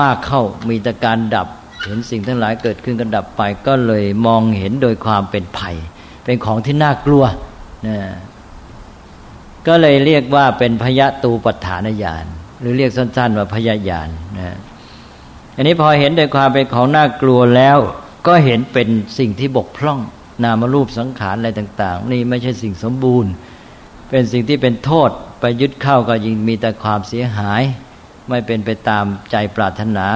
มาก ๆเข้ามีแต่การดับ เห็นสิ่งทั้งหลายเกิดขึ้นกันดับไป ก็เลยมองเห็นโดยความเป็นภัย เป็นของที่น่ากลัวนะก็เลยเรียกว่าเป็นพยะตูปัฏฐานญาณหรือเรียกสั้น ๆ ว่าพยาญาณนะอันนี้พอเห็นโดยความเป็นของน่ากลัวแล้ว ก็เห็นเป็นสิ่งที่บกพร่อง นามรูปสังขารอะไรต่าง ๆ นี่ไม่ใช่สิ่งสมบูรณ์ เป็นสิ่งที่เป็นโทษไปยึดเข้าก็ยิ่งมีแต่ความเสียหาย ไม่เป็นไปตามใจปรารถนา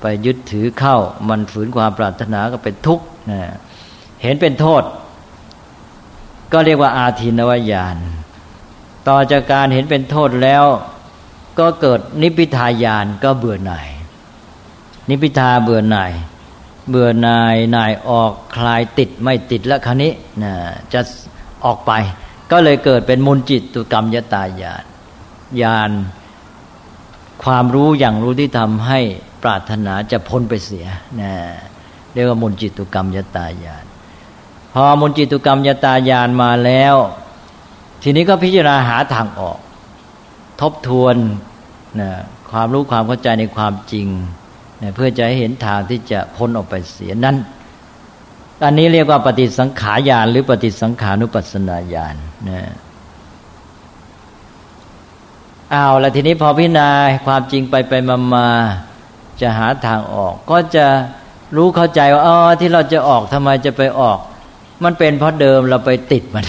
ไปยึดถือเข้า มันฝืนความปรารถนาก็เป็นทุกข์นะเห็นเป็นโทษ ก็เรียกว่าอาทินวายานต่อจากการเห็นเป็นโทษแล้ว ก็เกิดนิพพิทายานก็เบื่อหน่าย นิพิทาเบื่อหน่าย เบื่อหน่ายหน่ายออกคลายติดไม่ติดแล้วคันนี้นะจะออกไป ก็เลยเกิดเป็นมุนจิตตุกรรมยตายานญาณความรู้อย่างรู้ที่ทำให้ปรารถนาจะพ้นไปเสียนะเรียกว่ามุนจิตตุกรรมยตายานพอมุนจิตตุกรรมยตายานมาแล้ว ทีนี้ก็พิจารณาหาทางออก ทบทวนนะความรู้ความเข้าใจในความจริงนะเพื่อจะให้เห็นทางที่จะพ้นออกไปเสียนั้น อันนี้เรียกว่าปฏิสังขารญาณหรือปฏิสังขานุปัสนาญาณนะอ้าแล้วทีนี้พอพิจารณาความจริงไปไปมามาจะหาทางออก ก็จะรู้เข้าใจว่าอ๋อที่เราจะออกทำไมจะไปออก มันเป็นเพราะเดิมเราไปติดมัน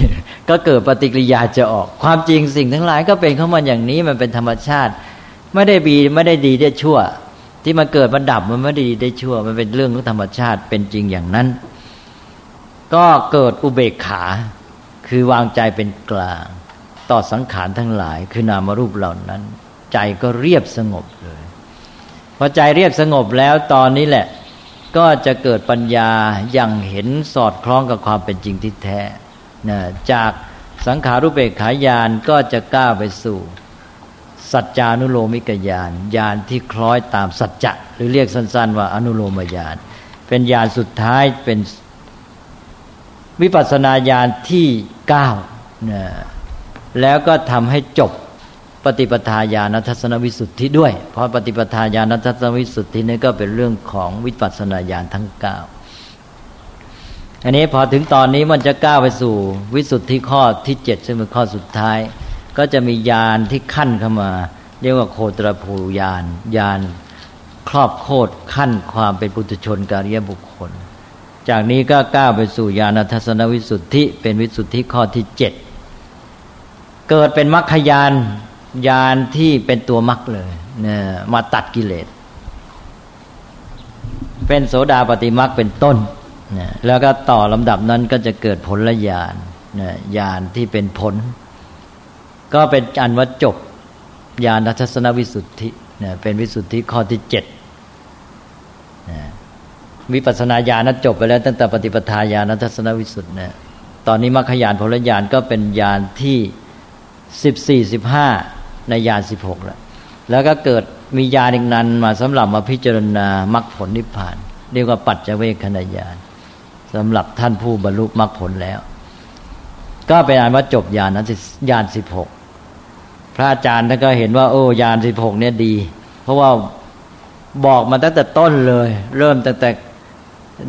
ก็เกิดปฏิกิริยาจะออก ความจริงสิ่งทั้งหลายก็เป็นเข้ามาอย่างนี้มันเป็นธรรมชาติ ไม่ได้บีไม่ได้ดีได้ชั่ว ที่มันเกิดมันดับมันไม่ได้ดีได้ชั่ว มันเป็นเรื่องของธรรมชาติเป็นจริงอย่างนั้น ก็เกิดอุเบกขา คือวางใจเป็นกลาง ต่อสังขารทั้งหลาย คือนามรูปเหล่านั้น ใจก็เรียบสงบเลยพอใจเรียบสงบแล้วตอนนี้แหละ ก็จะเกิดปัญญาอย่างเห็นสอดคล้องกับความเป็นจริงที่แท้นะจากสังขารุเบกขายานก็จะก้าวไปสู่ สัจจานุโลมิกญาณญาณที่คล้อยตามสัจจะหรือเรียกสั้น ๆ ว่าอนุโลมญาณเป็นญาณสุดท้ายเป็น วิปัสสนาญาณที่เก้านะแล้วก็ทำให้จบปฏิปทาญาณทัศนวิสุทธิด้วย เพราะปฏิปทาญาณทัศนวิสุทธินี่ก็เป็นเรื่องของวิปัสสนาญาณทั้งเก้าอันนี้พอถึงตอนนี้มันจะก้าวไปสู่วิสุทธิข้อที่เจ็ดซึ่งเป็นข้อสุดท้าย ก็จะมีญาณที่ขั้นเข้ามา เรียกว่าโคตรภูญาณญาณครอบโคตรขั้นความเป็นปุถุชนการยบุคคล จากนี้ก็ก้าวไปสู่ญาณทัศนวิสุทธิ เป็นวิสุทธิข้อที่เจ็ดเกิดเป็นมรรคยานยานที่เป็นตัวมรรคเลยเนี่ยมาตัดกิเลส เป็นโสดาปฏิมรรคเป็นต้นนะแล้วก็ต่อลำดับนั้นก็จะเกิดผลละญาณนะญาณที่เป็นผล ก็เป็นอันว่าจบญาณทัศนวิสุทธินะเป็นวิสุทธิข้อที่เจ็ดนะ วิปัสสนาญาณจบไปแล้ว ตั้งแต่ปฏิปทาญาณทัศนวิสุทธินะตอนนี้มรรคญาณผลญาณก็เป็นญาณที่สิบสี่สิบห้าในญาณสิบหกแล้วแล้วก็เกิดมีญาณอีกนั้นมาสำหรับมาพิจารณามรรคผลนิพพาน เรียกว่าปัจเจเวคขณะญาณสำหรับท่านผู้บรรลุมรรคผลแล้ว ก็เป็นอันว่าจบญาณนั้นญาณสิบหกพระอาจารย์ท่านก็เห็นว่า โอ้ญาณสิบหกเนี่ยดี เพราะว่าบอกมาตั้งแต่ต้นเลย เริ่มตั้งแต่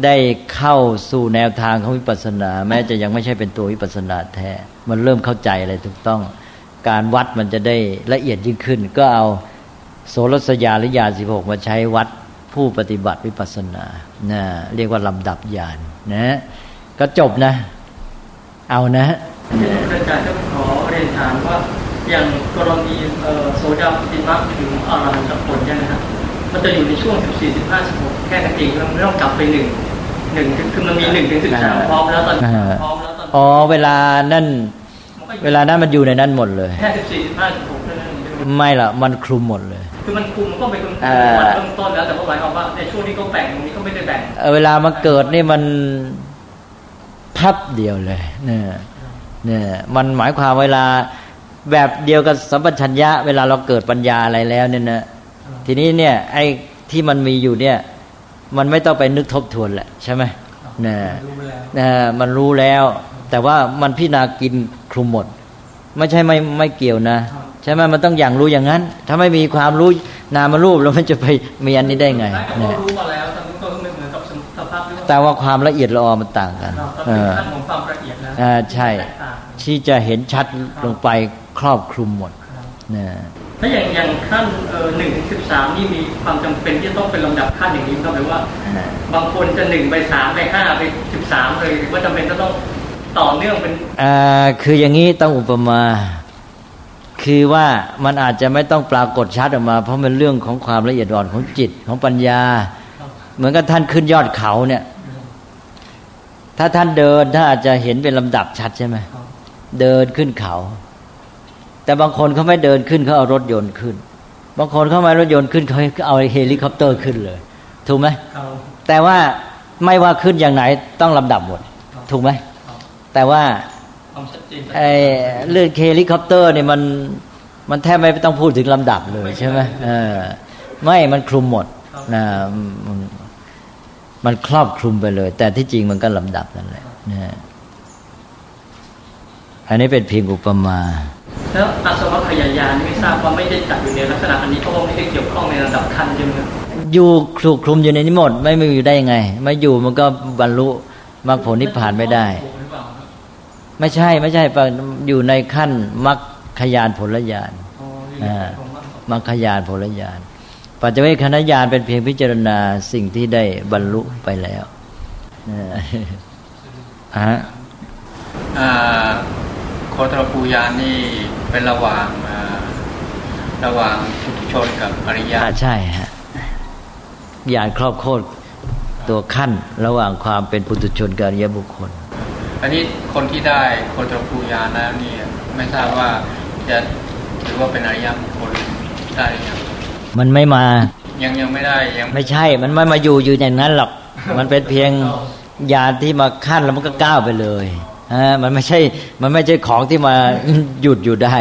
ได้เข้าสู่แนวทางของวิปัสสนา แม้จะยังไม่ใช่เป็นตัววิปัสสนาแท้ มันเริ่มเข้าใจอะไรถูกต้อง การวัดมันจะได้ละเอียดยิ่งขึ้น ก็เอาโสรสยาหรือยาสิบหกมาใช้วัดผู้ปฏิบัติวิปัสสนานะเรียกว่าลำดับญาณนะ ก็จบนะ เอานะอาจารย์ก็ขอเรียนถามว่าอย่างกรณีโสดาปฏิมาถึงอรหันตผลเนี่ยนะครับมันจะอยู่ในช่วงสิบสี่สิบห้าสิบหกแค่นั้นเองเราไม่ต้องกลับไปหนึ่ง หนึ่งคือมันมีหนึ่งถึงสิบสามพร้อมแล้วตอนพร้อมแล้วตอนอ๋อเวลานั่น เวลานั้นมันอยู่ในนั้นหมดเลยแค่สิบสี่สิบห้าสิบหกนั่นไม่ล่ะมันคลุมหมดเลย คือมันคลุมมันก็เป็นคลุมเริ่มต้นแล้วแต่ว่าหมายความว่าในช่วงนี้ก็แบ่งตรงนี้ก็ไม่ได้แบ่งเวลามันเกิดนี่มันพับเดียวเลยเนี่ยเนี่ยมันหมายความเวลาแบบเดียวกับสัมปชัญญะ เวลาเราเกิดปัญญาอะไรแล้วเนี่ยนะทีนี้เนี่ยไอ้ที่มันมีอยู่เนี่ย มันไม่ต้องไปนึกทบทวนแหละใช่ไหมเนี่ยนะมันรู้แล้ว แต่ว่ามันพิจารณากินคลุมหมด ไม่ใช่ไม่ไม่เกี่ยวนะใช่ไหมมันต้องอย่างรู้อย่างนั้น ถ้าไม่มีความรู้นามารูปแล้วมันจะไปมีอันนี้ได้ไงเนี่ยรู้มาแล้วก็ไม่เหมือนกับสภาพแต่ว่าความละเอียดละออมันต่างกันอ่าความละเอียดแล้วอ่าใช่ ที่จะเห็นชัดลงไปครอบคลุมหมดเนี่ย ถ้าอย่างอย่างขั้นหนึ่งถึงสิบสามนี่มีความจำเป็นที่ต้องเป็นลำดับขั้นอย่างนี้ครับหรือว่า บางคนจะหนึ่งไปสามไปห้าไปสิบสามเลยหรือว่าจำเป็นจะต้องต่อเนื่องเป็นอ่าคืออย่างนี้ต้องอุปมา คือว่ามันอาจจะไม่ต้องปรากฏชัดออกมา เพราะมันเรื่องของความละเอียดอ่อนของจิตของปัญญา เหมือนกับท่านขึ้นยอดเขาเนี่ย ถ้าท่านเดินถ้าอาจจะเห็นเป็นลำดับชัดใช่ไหมเดินขึ้นเขา แต่บางคนเขาไม่เดินขึ้นเขาเอารถยนต์ขึ้น บางคนเขาไม่รถยนต์ขึ้นเขาเอาเฮลิคอปเตอร์ขึ้นเลย ถูกไหมแต่ว่าไม่ว่าขึ้นอย่างไหนต้องลำดับหมด ถูกไหมแต่ว่าไอ้เรื่องเฮลิคอปเตอร์เนี่ยมันมันแทบไม่ต้องพูดถึงลำดับเลยใช่ไหมเออไม่มันคลุมหมดนะมันครอบคลุมไปเลย แต่ที่จริงมันก็ลำดับนั่นแหละนะอันนี้เป็นเพียงอุปมา แล้วอาสวักขยญาณไม่ทราบว่าไม่ได้จัดอยู่ในลักษณะอันนี้เพราะว่าไม่ได้เกี่ยวข้องในระดับขั้นใช่ไหมอยู่คลุกคลุมอยู่ในนี้หมด ไม่ไม่อยู่ได้ยังไง ไม่อยู่มันก็บรรลุมรรคผลนิพพานไม่ได้ ไม่ใช่ไม่ใช่อยู่ในขั้นมรรคยานผลญาณมรรคยานผลญาณปัจจุบันคณะญาณเป็นเพียงพิจารณาสิ่งที่ได้บรรลุไปแล้วอ่า โคตรปูยานนี่เป็นระหว่างระหว่างพุทุชนกับอริยะใช่ฮะญาณครอบโคตรตัวขั้นระหว่างความเป็นปุถุชนกับอริยบุคคล อันนี้คนที่ได้โคตรปูยานแล้วนี่ไม่ทราบว่าจะถือว่าเป็นอริยบุคคลได้หรือยังมันไม่มายังยังไม่ได้ยังไม่ใช่ มันไม่มาอยู่อยู่อย่างนั้นหรอก มันเป็นเพียงยานที่มาขั้นแล้วมันก็ก้าวไปเลยฮะ มันไม่ใช่ มันไม่ใช่ของที่มาหยุดอยู่ได้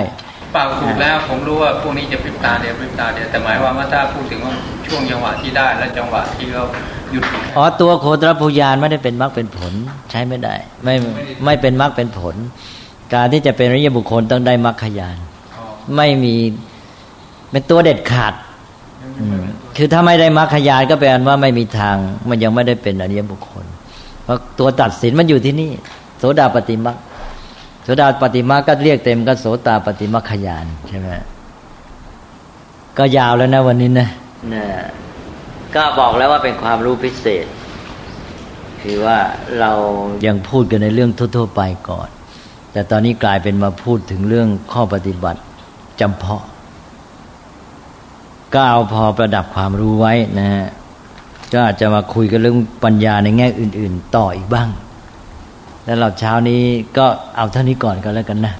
เปล่าถูกแล้วผมรู้ว่าพวกนี้จะพริบตาเดียวพริบตาเดียวแต่หมายความว่าถ้าพูดถึงว่าช่วงจังหวะที่ได้และจังหวะที่เราหยุดอ๋อตัวโคตรภูยานไม่ได้เป็นมรรคเป็นผลใช้ไม่ได้ ไม่ไม่เป็นมรรคเป็นผล การที่จะเป็นอริยบุคคลต้องได้มรรคยานอ๋อไม่มีเป็นตัวเด็ดขาดอืมคือถ้าไม่ได้มรรคยานก็แปลว่าไม่มีทาง มันยังไม่ได้เป็นอริยบุคคล เพราะตัวตัดสินมันอยู่ที่นี่โสดาปฏิมรรคโสดาปฏิมรรคก็เรียกเต็มก็โสตาปฏิมรรคยานใช่ไหมก็ยาวแล้วนะวันนี้นะนะก็บอกแล้วว่าเป็นความรู้พิเศษ คือว่าเรายังพูดกันในเรื่องทั่วๆไปก่อน แต่ตอนนี้กลายเป็นมาพูดถึงเรื่องข้อปฏิบัติจำเพาะก็เอาพอประดับความรู้ไว้นะฮะก็อาจจะมาคุยกันเรื่องปัญญาในแง่อื่น ๆ ต่ออีกบ้าง แล้วเราเช้านี้ก็เอาเท่านี้ก่อนก็แล้วกันนะ